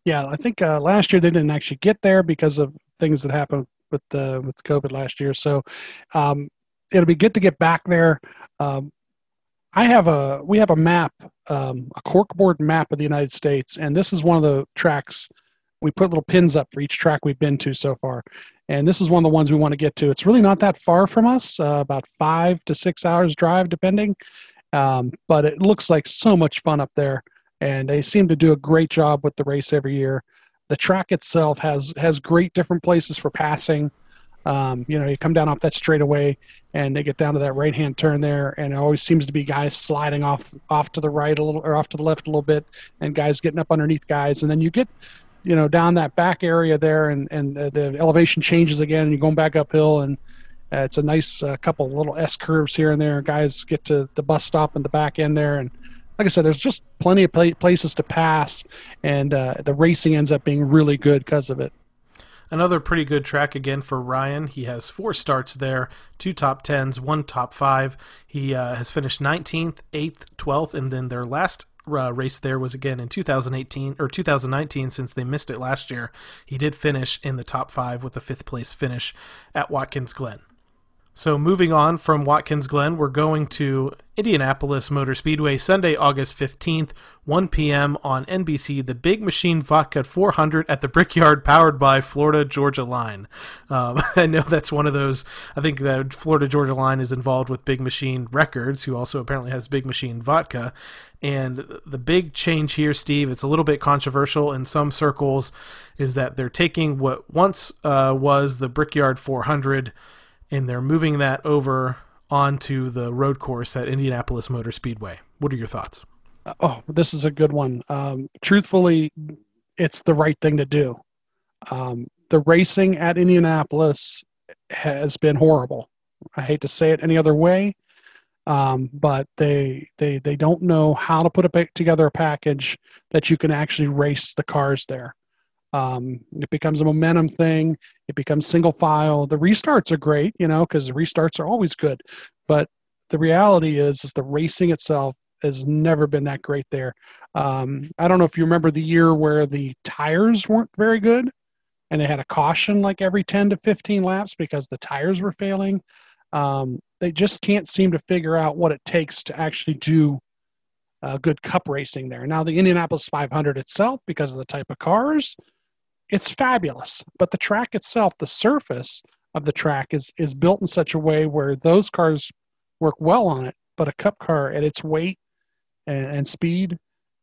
Yeah, I think uh, last year they didn't actually get there because of things that happened with the with COVID last year. So um, it'll be good to get back there. Um, I have a we have a map, um, a corkboard map of the United States, and this is one of the tracks. We put little pins up for each track we've been to so far, and this is one of the ones we want to get to. It's really not that far from us, uh, about five to six hours drive, depending. Um, but it looks like so much fun up there, and they seem to do a great job with the race every year. The track itself has has great different places for passing. Um, you know, you come down off that straightaway and they get down to that right hand turn there, and it always seems to be guys sliding off off to the right a little or off to the left a little bit, and guys getting up underneath guys, and then you get you know down that back area there, and and uh, the elevation changes again, and you're going back uphill, and Uh, it's a nice uh, couple little S curves here and there. Guys get to the bus stop in the back end there, and like I said, there's just plenty of places to pass, and uh, the racing ends up being really good because of it. Another pretty good track again for Ryan. He has four starts there, two top tens, one top five. He uh, has finished 19th, 8th, 12th, and then their last uh, race there was again in 2018 or 2019 since they missed it last year. He did finish in the top five with a fifth place finish at Watkins Glen. So, moving on from Watkins Glen, we're going to Indianapolis Motor Speedway Sunday, August 15th, 1 p.m. on NBC, the Big Machine Vodka 400 at the Brickyard, powered by Florida Georgia Line. Um, I know that's one of those, I think that Florida Georgia Line is involved with Big Machine Records, who also apparently has Big Machine Vodka. And the big change here, Steve, it's a little bit controversial in some circles, is that they're taking what once uh, was the Brickyard 400 and they're moving that over onto the road course at Indianapolis Motor Speedway. What are your thoughts? Oh, this is a good one. Um, truthfully, it's the right thing to do. Um, the racing at Indianapolis has been horrible. I hate to say it any other way, um, but they they they don't know how to put a, together a package that you can actually race the cars there. Um, it becomes a momentum thing. It becomes single file. The restarts are great, you know, because the restarts are always good. But the reality is, is the racing itself has never been that great there. Um, I don't know if you remember the year where the tires weren't very good, and they had a caution like every 10 to 15 laps because the tires were failing. Um, they just can't seem to figure out what it takes to actually do uh, good cup racing there. Now, the Indianapolis 500 itself, because of the type of cars, it's fabulous. But the track itself, the surface of the track is is built in such a way where those cars work well on it, but a cup car at its weight and, and speed,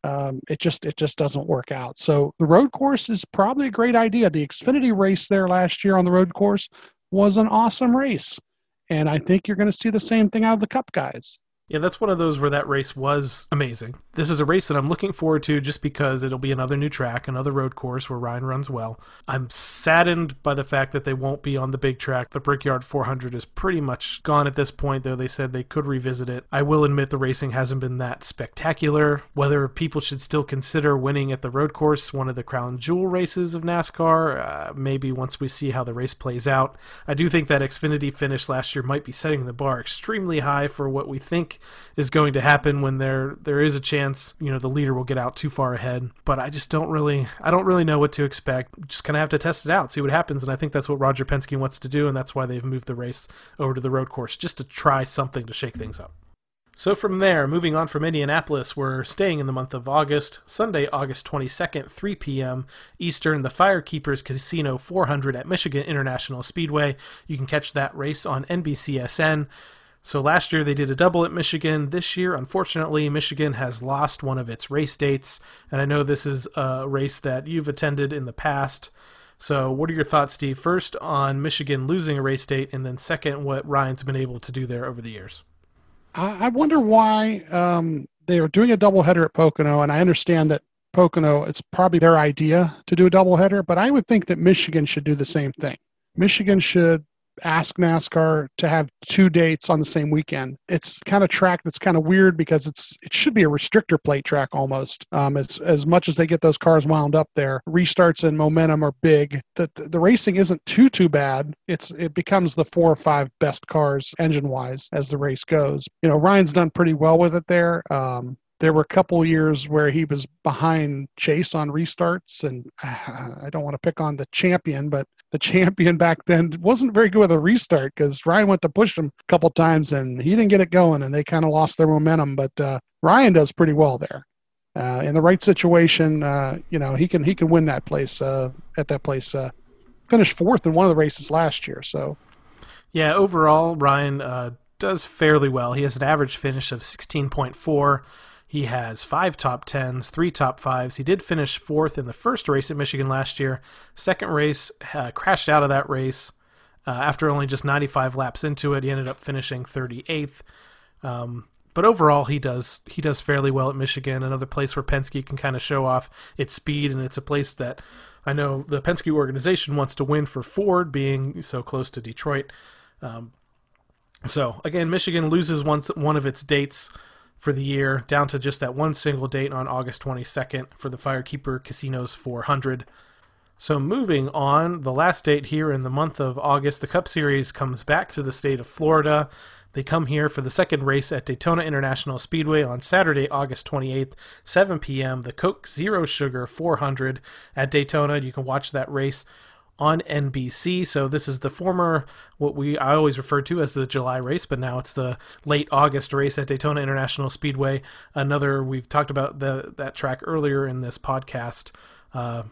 um, it just it just doesn't work out. So the road course is probably a great idea. The Xfinity race there last year on the road course was an awesome race, and I think you're going to see the same thing out of the Cup guys. Yeah, that's one of those where that race was amazing. This is a race that I'm looking forward to just because it'll be another new track, another road course where Ryan runs well. I'm saddened by the fact that they won't be on the big track. The Brickyard 400 is pretty much gone at this point, though they said they could revisit it. I will admit the racing hasn't been that spectacular. Whether people should still consider winning at the road course, one of the crown jewel races of NASCAR, uh, maybe once we see how the race plays out. I do think that Xfinity finish last year might be setting the bar extremely high for what we think is going to happen when there there is a chance you know the leader will get out too far ahead. But I just don't really I don't really know what to expect. Just kind of have to test it out, see what happens, and I think that's what Roger Penske wants to do, and that's why they've moved the race over to the road course just to try something to shake things up. So from there, moving on from Indianapolis, we're staying in the month of August. Sunday, August 22nd, 3 p.m. Eastern, the Firekeepers Casino 400 at Michigan International Speedway. You can catch that race on NBCSN. So last year they did a double at Michigan. This year, unfortunately, Michigan has lost one of its race dates. And I know this is a race that you've attended in the past. So, what are your thoughts, Steve? First, on Michigan losing a race date, and then second, what Ryan's been able to do there over the years. I wonder why um, they are doing a doubleheader at Pocono, and I understand that Pocono, it's probably their idea to do a doubleheader, but I would think that Michigan should do the same thing. Michigan should ask NASCAR to have two dates on the same weekend. It's kind of track that's kind of weird because it's it should be a restrictor plate track almost. Um, as as much as they get those cars wound up there, restarts and momentum are big. The the, racing isn't too too bad. It's it becomes the four or five best cars engine wise as the race goes. You know Ryan's done pretty well with it there. Um, there were a couple years where he was behind Chase on restarts, and uh, I don't want to pick on the champion, but the champion back then wasn't very good with a restart because Ryan went to push him a couple times and he didn't get it going, and they kind of lost their momentum. But uh, Ryan does pretty well there. Uh, in the right situation, uh, you know, he can he can win that place uh, at that place. Uh, finished fourth in one of the races last year, so. Yeah, overall, Ryan does fairly well. He has an average finish of 16.4 he has five top tens, three top fives. He did finish fourth in the first race at Michigan last year. Second race, uh, crashed out of that race uh, after only just 95 laps into it. He ended up finishing 38th. Um, but overall, he does he does fairly well at Michigan. Another place where Penske can kind of show off its speed, and it's a place that I know the Penske organization wants to win for Ford, being so close to Detroit. Um, So again, Michigan loses one one of its dates for the year, down to just that one single date on August 22nd for the Firekeeper Casinos 400. So moving on, the last date here in the month of August, the Cup Series comes back to the state of Florida. They come here for the second race at Daytona International Speedway on Saturday, August 28th, 7 p.m. The Coke Zero Sugar 400 at Daytona. You can watch that race on NBC. So this is the former what we I always refer to as the July race, but now it's the late August race at Daytona International Speedway. Another we've talked about the that track earlier in this podcast. A uh,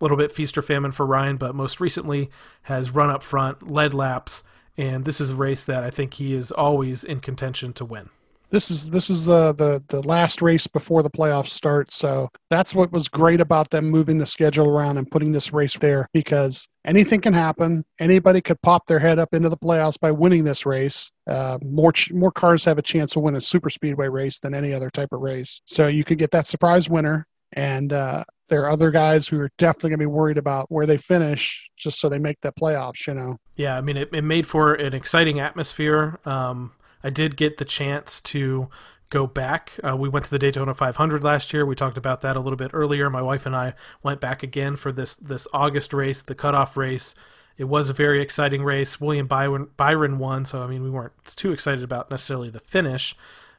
little bit feast or famine for Ryan, but most recently has run up front, led laps, and this is a race that I think he is always in contention to win this is this is the, the the last race before the playoffs start. So that's what was great about them moving the schedule around and putting this race there because anything can happen. Anybody could pop their head up into the playoffs by winning this race. Uh, more more cars have a chance to win a super speedway race than any other type of race. So you could get that surprise winner and uh, there are other guys who are definitely going to be worried about where they finish just so they make that playoffs you know? Yeah i mean it, it made for an exciting atmosphere. Um, I did get the chance to go back. Uh, we went to the Daytona 500 last year. We talked about that a little bit earlier. My wife and I went back again for this this August race, the cutoff race. It was a very exciting race. William Byron, Byron won, so I mean we weren't too excited about necessarily the finish,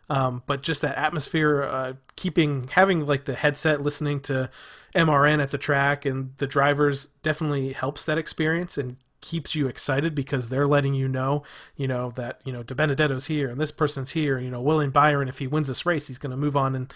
um, but just that atmosphere, uh, keeping having like the headset, listening to MRN at the track, and the drivers definitely helps that experience and keeps you excited because they're letting you know, you know, that, you know, DiBenedetto's here and this person's here, you know, William Byron, if he wins this race, he's going to move on and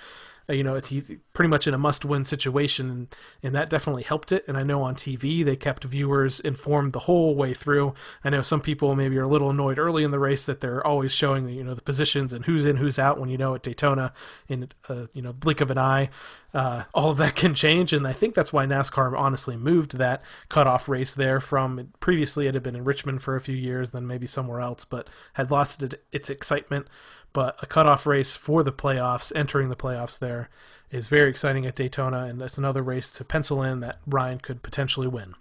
you know, it's pretty much in a must-win situation, and, and that definitely helped it. And I know on TV they kept viewers informed the whole way through. I know some people maybe are a little annoyed early in the race that they're always showing you know the positions and who's in, who's out. When you know at Daytona, in a, you know blink of an eye, uh, all of that can change. And I think that's why NASCAR honestly moved that cutoff race there from previously it had been in Richmond for a few years, then maybe somewhere else, but had lost its excitement but a cutoff race for the playoffs, entering the playoffs there, is very exciting at Daytona, and that's another race to pencil in that Ryan could potentially win.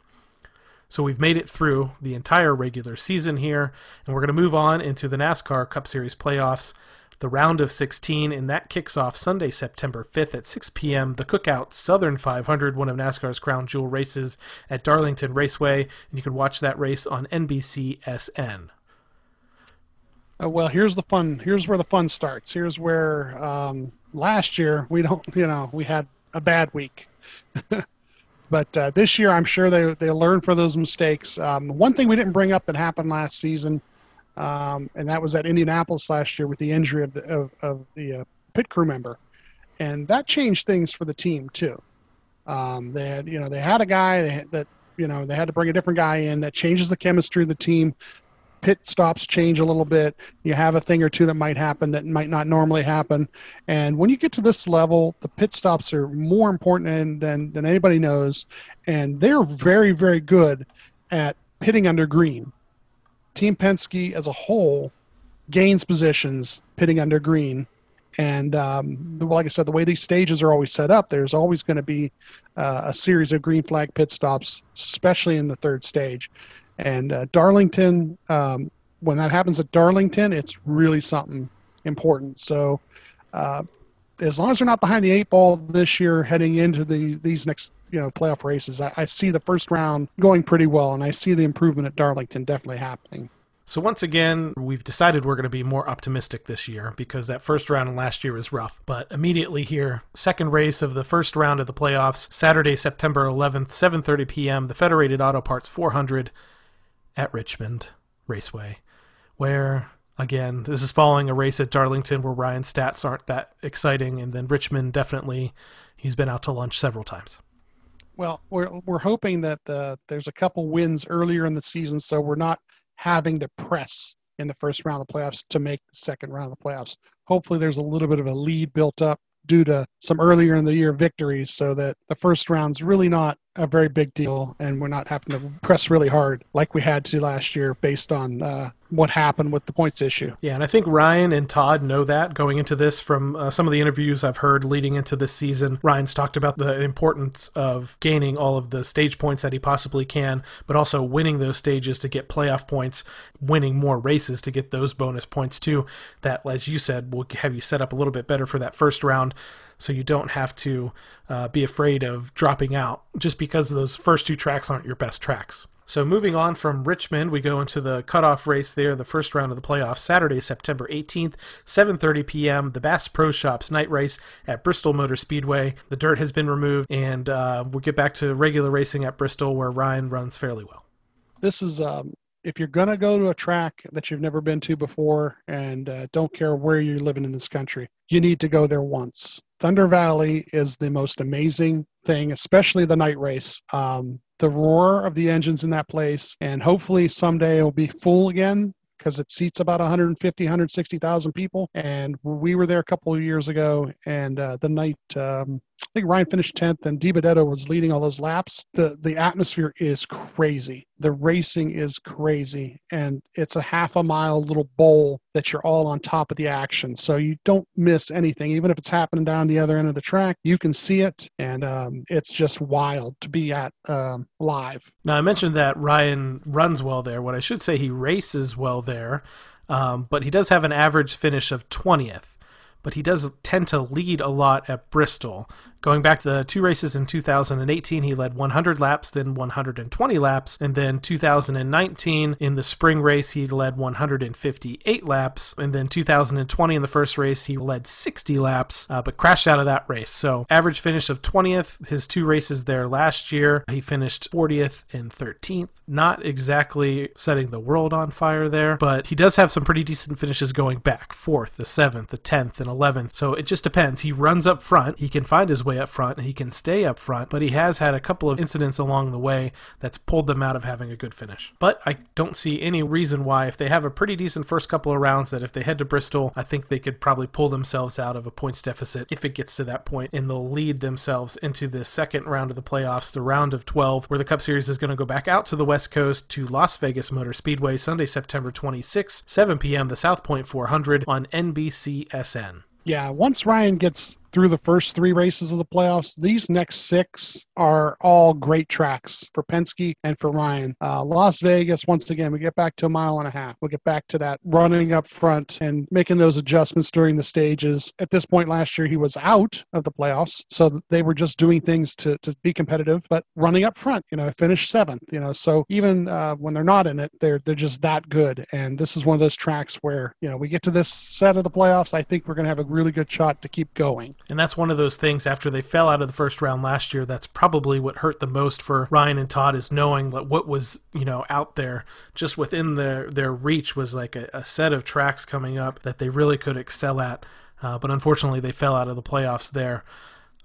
So we've made it through the entire regular season here, and we're going to move on into the NASCAR Cup Series playoffs, the round of 16, and that kicks off Sunday, September 5th at 6 p.m. The Cookout Southern 500, one of NASCAR's crown jewel races at Darlington Raceway, and you can watch that race on NBCSN. Uh, well, here's the fun. Here's where the fun starts. Here's where um, last year we don't, you know, we had a bad week. but uh, this year, I'm sure they they learned from those mistakes. Um, one thing we didn't bring up that happened last season, um, and that was at Indianapolis last year with the injury of the of, of the uh, pit crew member, and that changed things for the team too. Um, they had, you know, they had a guy that you know they had to bring a different guy in that changes the chemistry of the team pit stops change a little bit. You have a thing or two that might happen that might not normally happen. And when you get to this level, the pit stops are more important than, than anybody knows. And they're very, very good at pitting under green. Team Penske as a whole gains positions pitting under green. And um, like I said, the way these stages are always set up, there's always going to be uh, a series of green flag pit stops, especially in the third stage. And uh, Darlington, um, when that happens at Darlington, it's really something important. So, uh, as long as they're not behind the eight ball this year, heading into the these next you know playoff races, I, I see the first round going pretty well, and I see the improvement at Darlington definitely happening. So once again, we've decided we're going to be more optimistic this year because that first round last year was rough. But immediately here, second race of the first round of the playoffs, Saturday, September 11th, 7:30 p.m., the Federated Auto Parts 400 at Richmond Raceway, where again this is following a race at Darlington where Ryan's stats aren't that exciting, and then Richmond definitely he's been out to lunch several times. Well, we're we're hoping that there's a couple wins earlier in the season, so we're not having to press in the first round of the playoffs to make the second round of the playoffs. Hopefully, there's a little bit of a lead built up due to some earlier in the year victories so that the first round's really not a very big deal and we're not having to press really hard like we had to last year based on uh, what happened with the points issue. Yeah, and I think Ryan and Todd know that going into this from uh, some of the interviews I've heard leading into this season. Ryan's talked about the importance of gaining all of the stage points that he possibly can, but also winning those stages to get playoff points, winning more races to get those bonus points too. That, as you said, will have you set up a little bit better for that first round so you don't have to uh, be afraid of dropping out just because those first two tracks aren't your best tracks. So moving on from Richmond, we go into the cutoff race there, the first round of the playoffs, Saturday, September 18th, 7:30 p.m. The Bass Pro Shops night race at Bristol Motor Speedway. The dirt has been removed, and uh, we'll get back to regular racing at Bristol, where Ryan runs fairly well. This is um, if you're gonna go to a track that you've never been to before, and uh, don't care where you're living in this country, you need to go there once. Thunder Valley is the most amazing thing, especially the night race. Um, the roar of the engines in that place, and hopefully someday it'll be full again because it seats about 150, 160,000 people. And we were there a couple of years ago, and uh, the night um, I think Ryan finished 10th and DiBenedetto was leading all those laps. The the atmosphere is crazy. The racing is crazy and it's a half a mile little bowl that you're all on top of the action. So you don't miss anything. Even if it's happening down the other end of the track, you can see it and um, it's just wild to be at um, live. Now I mentioned that Ryan runs well there. What I should say he races well there. Um, but he does have an average finish of 20th but he does tend to lead a lot at Bristol. Going back to the two races in 2018, he led 100 laps, then 120 laps, and then 2019 in the spring race, he led 158 laps, and then 2020 in the first race, he led 60 laps, uh, but crashed out of that race. So, average finish of 20th. His two races there last year, he finished 40th and 13th. Not exactly setting the world on fire there, but he does have some pretty decent finishes going back fourth, the seventh, the 10th, and 11th. So, it just depends. He runs up front, he can find his way up front and he can stay up front, but he has had a couple of incidents along the way that's pulled them out of having a good finish. But I don't see any reason why, if they have a pretty decent first couple of rounds, that if they head to Bristol, I think they could probably pull themselves out of a points deficit if it gets to that point, and they'll lead themselves into the second round of the playoffs, the round of 12, where the Cup Series is going to go back out to the West Coast to Las Vegas Motor Speedway Sunday, September 26, 7 p.m., the South Point 400 on NBCSN. Yeah, once Ryan gets through the first three races of the playoffs. These next six are all great tracks for Penske and for Ryan. Uh, Las Vegas, once again, we get back to a mile and a half. We'll get back to that running up front and making those adjustments during the stages. At this point last year, he was out of the playoffs, so they were just doing things to, to be competitive, but running up front, you know, finished seventh, you know, so even uh, when they're not in it, they're, they're just that good. And this is one of those tracks where, you know, we get to this set of the playoffs, I think we're going to have a really good shot to keep going. And that's one of those things after they fell out of the first round last year, that's probably what hurt the most for Ryan and Todd is knowing that what was, you know, out there just within their, their reach was like a, a set of tracks coming up that they really could excel at. Uh, but unfortunately, they fell out of the playoffs there.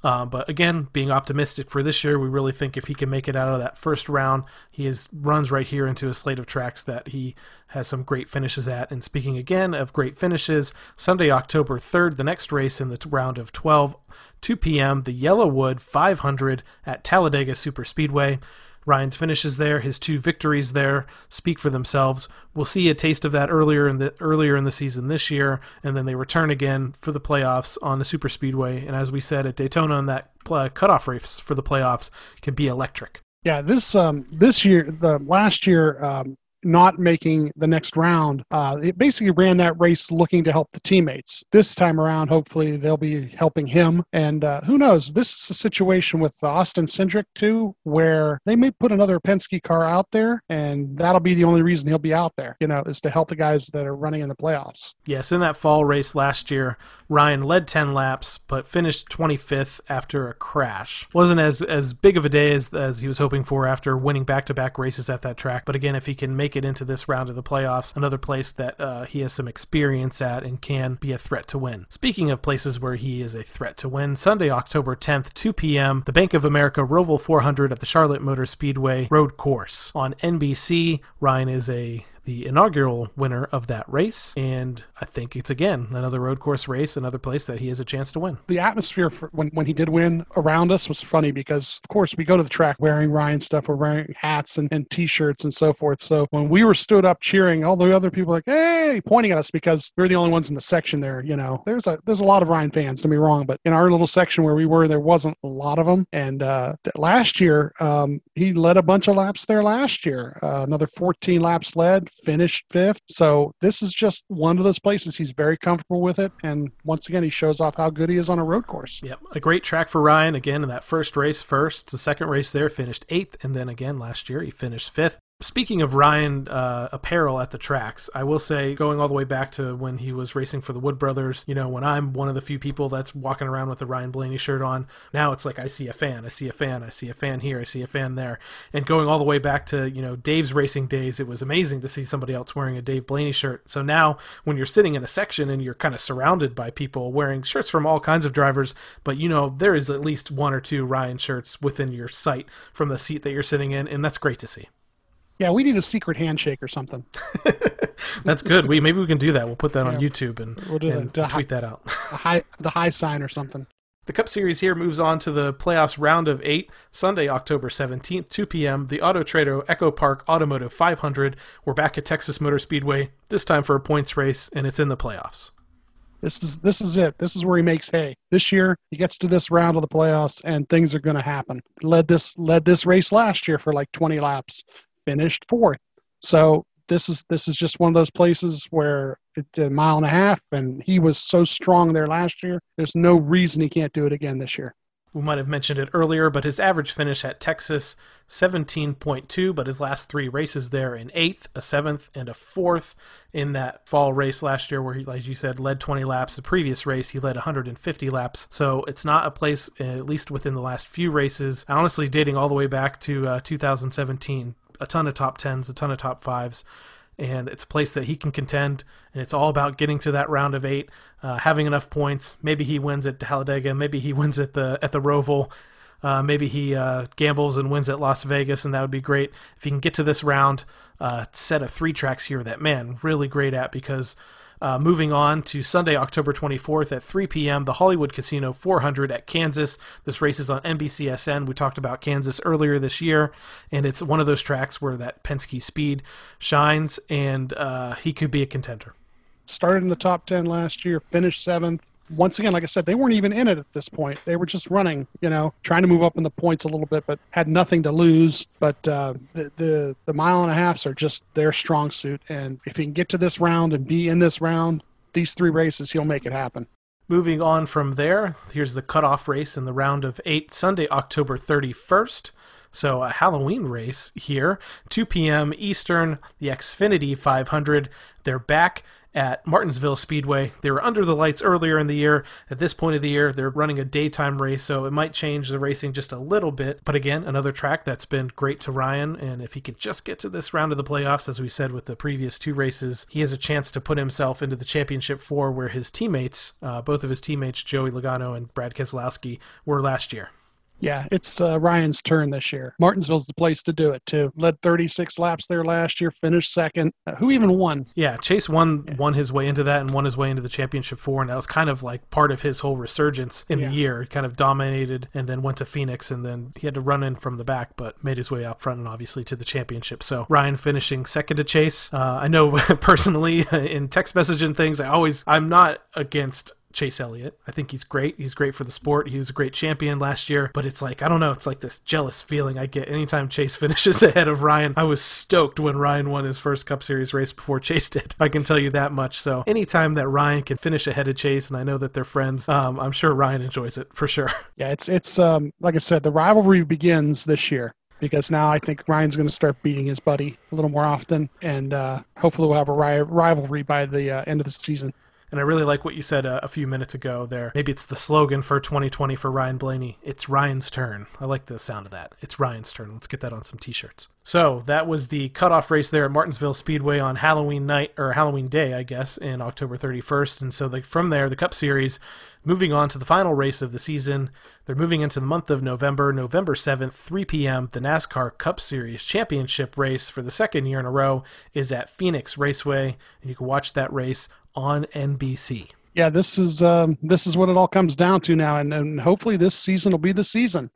Uh, but again, being optimistic for this year, we really think if he can make it out of that first round, he is, runs right here into a slate of tracks that he has some great finishes at. And speaking again of great finishes, Sunday, October 3rd, the next race in the round of 12, 2 p.m., the YellaWood 500 at Talladega Superspeedway. Ryan's finishes there, his two victories there speak for themselves. We'll see a taste of that earlier in the earlier in the season this year, and then they return again for the playoffs on the super speedway. And as we said at Daytona, on that cutoff race for the playoffs can be electric. Yeah, this um, this year, the last year, um, not making the next round, uh, it basically ran that race looking to help the teammates. This time around, hopefully, they'll be helping him. And uh, who knows? This is a situation with Austin Cindric, too, where they may put another Penske car out there, and that'll be the only reason he'll be out there, you know, is to help the guys that are running in the playoffs. Yes, in that fall race last year, Ryan led 10 laps, but finished 25th after a crash. Wasn't as, as big of a day as, as he was hoping for after winning back to back races at that track. But again, if he can make it into this round of the playoffs, another place that uh, he has some experience at and can be a threat to win. Speaking of places where he is a threat to win, Sunday, October 10th, 2 p.m., the Bank of America Roval 400 at the Charlotte Motor Speedway Road Course. On NBC, Ryan is a the inaugural winner of that race. And I think it's again another road course race, another place that he has a chance to win. The atmosphere for when, when he did win around us was funny because, of course, we go to the track wearing Ryan stuff, we're wearing hats and, and t shirts and so forth. So when we were stood up cheering, all the other people like, hey, pointing at us because we are the only ones in the section there. You know, there's a there's a lot of Ryan fans, don't be wrong, but in our little section where we were, there wasn't a lot of them. And uh, last year, um, he led a bunch of laps there last year. Uh, another 14 laps led, finished fifth. So this is just one of those places he's very comfortable with it. And once again, he shows off how good he is on a road course. Yep, a great track for Ryan. Again, in that first race, first, the second race there, finished eighth, and then again last year he finished fifth. Speaking of Ryan uh, apparel at the tracks, I will say, going all the way back to when he was racing for the Wood Brothers, you know, when I'm one of the few people that's walking around with a Ryan Blaney shirt on, now it's like I see a fan, I see a fan, I see a fan here, I see a fan there. And going all the way back to, you know, Dave's racing days, it was amazing to see somebody else wearing a Dave Blaney shirt. So now when you're sitting in a section and you're kind of surrounded by people wearing shirts from all kinds of drivers, but you know, there is at least one or two Ryan shirts within your sight from the seat that you're sitting in, and that's great to see. Yeah, we need a secret handshake or something. That's good. We maybe we can do that. We'll put that yeah, on YouTube and, we'll and tweet high, that out. The high, the high sign or something. The Cup Series here moves on to the playoffs round of eight, Sunday, October 17th, 2 p.m. The Auto Trader Echo Park Automotive 500. We're back at Texas Motor Speedway, this time for a points race, and it's in the playoffs. This is this is it. This is where he makes hay. This year he gets to this round of the playoffs, and things are going to happen. Led this led this race last year for like 20 laps finished fourth. So this is this is just one of those places where it's a mile and a half, and he was so strong there last year. There's no reason he can't do it again this year. We might have mentioned it earlier, but his average finish at Texas 17.2, but his last three races there in eighth, a seventh, and a fourth in that fall race last year, where he, as you said, led 20 laps. The previous race, he led 150 laps. So it's not a place, at least within the last few races, honestly, dating all the way back to uh, 2017 a ton of top tens, a ton of top fives, and it's a place that he can contend. And it's all about getting to that round of eight, uh, having enough points. Maybe he wins at Talladega. Maybe he wins at the at the Roval. Uh, maybe he uh, gambles and wins at Las Vegas, and that would be great if he can get to this round. Uh, set of three tracks here that man really great at because uh, moving on to Sunday, October 24th at 3 p.m., the Hollywood Casino 400 at Kansas. This race is on NBCSN. We talked about Kansas earlier this year, and it's one of those tracks where that Penske speed shines, and uh, he could be a contender. Started in the top 10 last year, finished seventh, once again, like I said, they weren't even in it at this point. They were just running, you know, trying to move up in the points a little bit, but had nothing to lose. But uh, the, the the mile and a halfs are just their strong suit, and if he can get to this round and be in this round, these three races, he'll make it happen. Moving on from there, here's the cutoff race in the round of eight, Sunday, October 31st. So a Halloween race here, 2 p.m. Eastern, the Xfinity 500. They're back at Martinsville Speedway. They were under the lights earlier in the year. At this point of the year, they're running a daytime race, so it might change the racing just a little bit. But again, another track that's been great to Ryan, and if he could just get to this round of the playoffs, as we said with the previous two races, he has a chance to put himself into the championship four where his teammates, uh, both of his teammates, Joey Logano and Brad Keselowski, were last year. Yeah, it's uh, Ryan's turn this year. Martinsville's the place to do it too. Led 36 laps there last year, finished second. Uh, who even won? Yeah, Chase won yeah. won his way into that and won his way into the championship four, and that was kind of like part of his whole resurgence in yeah. the year. He kind of dominated and then went to Phoenix, and then he had to run in from the back, but made his way up front and obviously to the championship. So Ryan finishing second to Chase. Uh, I know personally in text messaging things, I always I'm not against Chase Elliott. I think he's great. He's great for the sport. He was a great champion last year, but it's like, I don't know, it's like this jealous feeling I get anytime Chase finishes ahead of Ryan. I was stoked when Ryan won his first Cup Series race before Chase did. I can tell you that much. So anytime that Ryan can finish ahead of Chase, and I know that they're friends, um, I'm sure Ryan enjoys it for sure. Yeah, it's, it's um, like I said, the rivalry begins this year because now I think Ryan's going to start beating his buddy a little more often, and uh, hopefully we'll have a ri- rivalry by the uh, end of the season. And I really like what you said a, a, few minutes ago there. Maybe it's the slogan for 2020 for Ryan Blaney. It's Ryan's turn. I like the sound of that. It's Ryan's turn. Let's get that on some t shirts. So that was the cutoff race there at Martinsville Speedway on Halloween night, or Halloween day, I guess, in October 31st. And so the, from there, the Cup Series moving on to the final race of the season. They're moving into the month of November, November 7th, 3 p.m. The NASCAR Cup Series Championship race for the second year in a row is at Phoenix Raceway, and you can watch that race on NBC. Yeah, this is um, this is what it all comes down to now, and, and hopefully this season will be the season.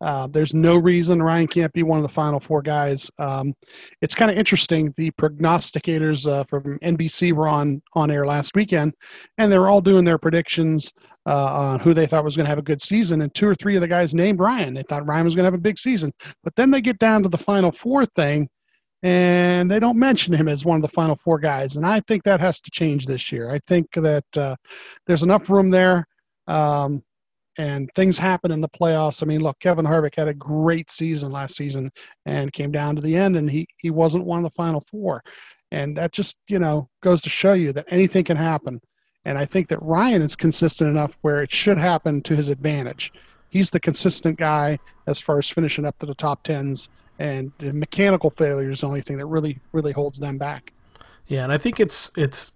Uh, there's no reason Ryan can't be one of the final four guys. Um, it's kind of interesting. The prognosticators uh, from NBC were on on air last weekend, and they were all doing their predictions uh, on who they thought was going to have a good season. And two or three of the guys named Ryan. They thought Ryan was going to have a big season, but then they get down to the final four thing, and they don't mention him as one of the final four guys. And I think that has to change this year. I think that uh, there's enough room there. Um, and things happen in the playoffs. I mean, look, Kevin Harvick had a great season last season and came down to the end, and he he wasn't one of the final four, and that just you know goes to show you that anything can happen. And I think that Ryan is consistent enough where it should happen to his advantage. He's the consistent guy as far as finishing up to the top tens, and mechanical failure is the only thing that really really holds them back. Yeah, and I think it's it's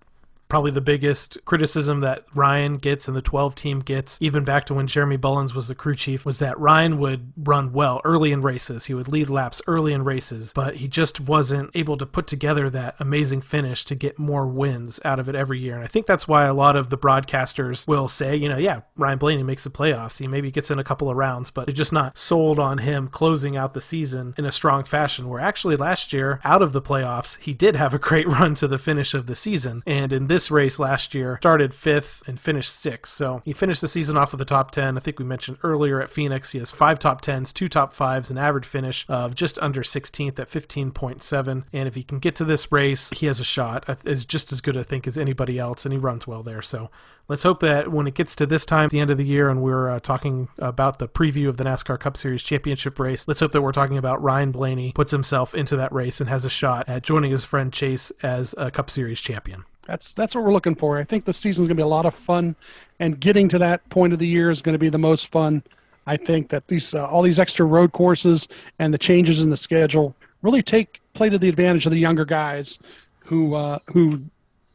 probably the biggest criticism that Ryan gets and the 12 team gets, even back to when Jeremy Bullins was the crew chief, was that Ryan would run well early in races. He would lead laps early in races, but he just wasn't able to put together that amazing finish to get more wins out of it every year. And I think that's why a lot of the broadcasters will say, you know, yeah, Ryan Blaney makes the playoffs. He maybe gets in a couple of rounds, but they're just not sold on him closing out the season in a strong fashion. Where actually last year, out of the playoffs, he did have a great run to the finish of the season. And in this this race last year, started fifth and finished sixth. So he finished the season off with the top 10. I think we mentioned earlier at Phoenix, he has five top 10s, two top fives, an average finish of just under 16th at 15.7. And if he can get to this race, he has a shot. Is just as good, I think, as anybody else, and he runs well there. So let's hope that when it gets to this time, at the end of the year, and we're uh, talking about the preview of the NASCAR Cup Series championship race, let's hope that we're talking about Ryan Blaney puts himself into that race and has a shot at joining his friend Chase as a Cup Series champion. That's that's what we're looking for. I think the season's going to be a lot of fun, and getting to that point of the year is going to be the most fun. I think that these uh, all these extra road courses and the changes in the schedule really take play to the advantage of the younger guys who uh, who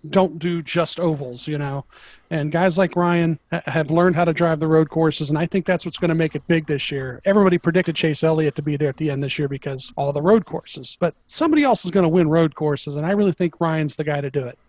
don't do just ovals, you know. And guys like Ryan have learned how to drive the road courses, and I think that's what's going to make it big this year. Everybody predicted Chase Elliott to be there at the end this year because all the road courses, but somebody else is going to win road courses, and I really think Ryan's the guy to do it.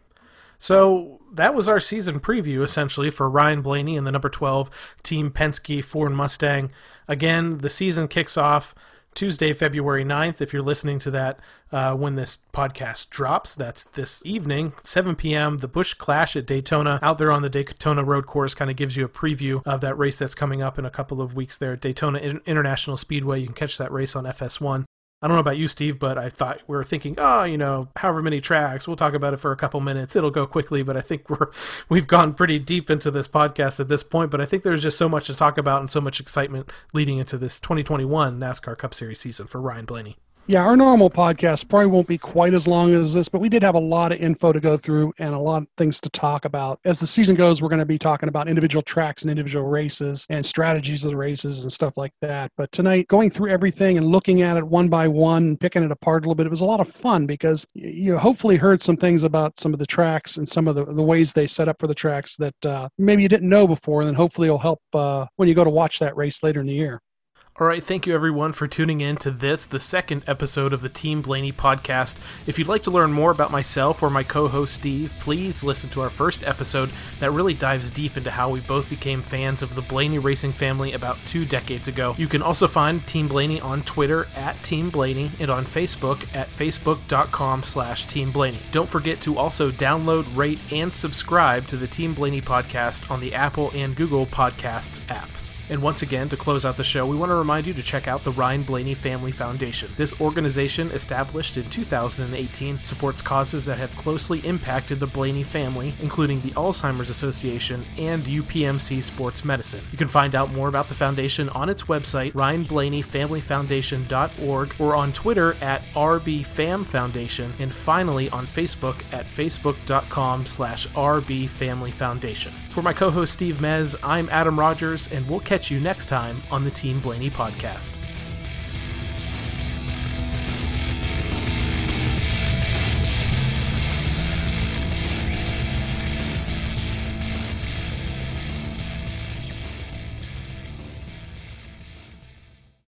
So that was our season preview essentially for Ryan Blaney and the number 12 Team Penske Ford Mustang. Again, the season kicks off Tuesday, February 9th. If you're listening to that uh, when this podcast drops, that's this evening, 7 p.m. The Busch Clash at Daytona, out there on the Daytona Road Course, kind of gives you a preview of that race that's coming up in a couple of weeks there at Daytona International Speedway. You can catch that race on FS1. I don't know about you, Steve, but I thought we were thinking, oh, you know, however many tracks, we'll talk about it for a couple minutes. It'll go quickly, but I think we're we've gone pretty deep into this podcast at this point. But I think there's just so much to talk about and so much excitement leading into this 2021 NASCAR Cup Series season for Ryan Blaney. Yeah, our normal podcast probably won't be quite as long as this, but we did have a lot of info to go through and a lot of things to talk about. As the season goes, we're going to be talking about individual tracks and individual races and strategies of the races and stuff like that. But tonight, going through everything and looking at it one by one, picking it apart a little bit, it was a lot of fun because you hopefully heard some things about some of the tracks and some of the, the ways they set up for the tracks that uh, maybe you didn't know before, and then hopefully it'll help uh, when you go to watch that race later in the year. All right, thank you everyone for tuning in to this, the second episode of the Team Blaney podcast. If you'd like to learn more about myself or my co host Steve, please listen to our first episode that really dives deep into how we both became fans of the Blaney racing family about two decades ago. You can also find Team Blaney on Twitter at Team Blaney and on Facebook at facebook.com slash Team Blaney. Don't forget to also download, rate, and subscribe to the Team Blaney podcast on the Apple and Google Podcasts apps. And once again, to close out the show, we want to remind you to check out the Ryan Blaney Family Foundation. This organization, established in 2018, supports causes that have closely impacted the Blaney family, including the Alzheimer's Association and UPMC Sports Medicine. You can find out more about the foundation on its website, ryanblaneyfamilyfoundation.org, or on Twitter at rbfamfoundation, and finally on Facebook at facebook.com slash rbfamilyfoundation. For my co-host Steve Mez, I'm Adam Rogers, and we'll catch you next time on the Team Blaney podcast.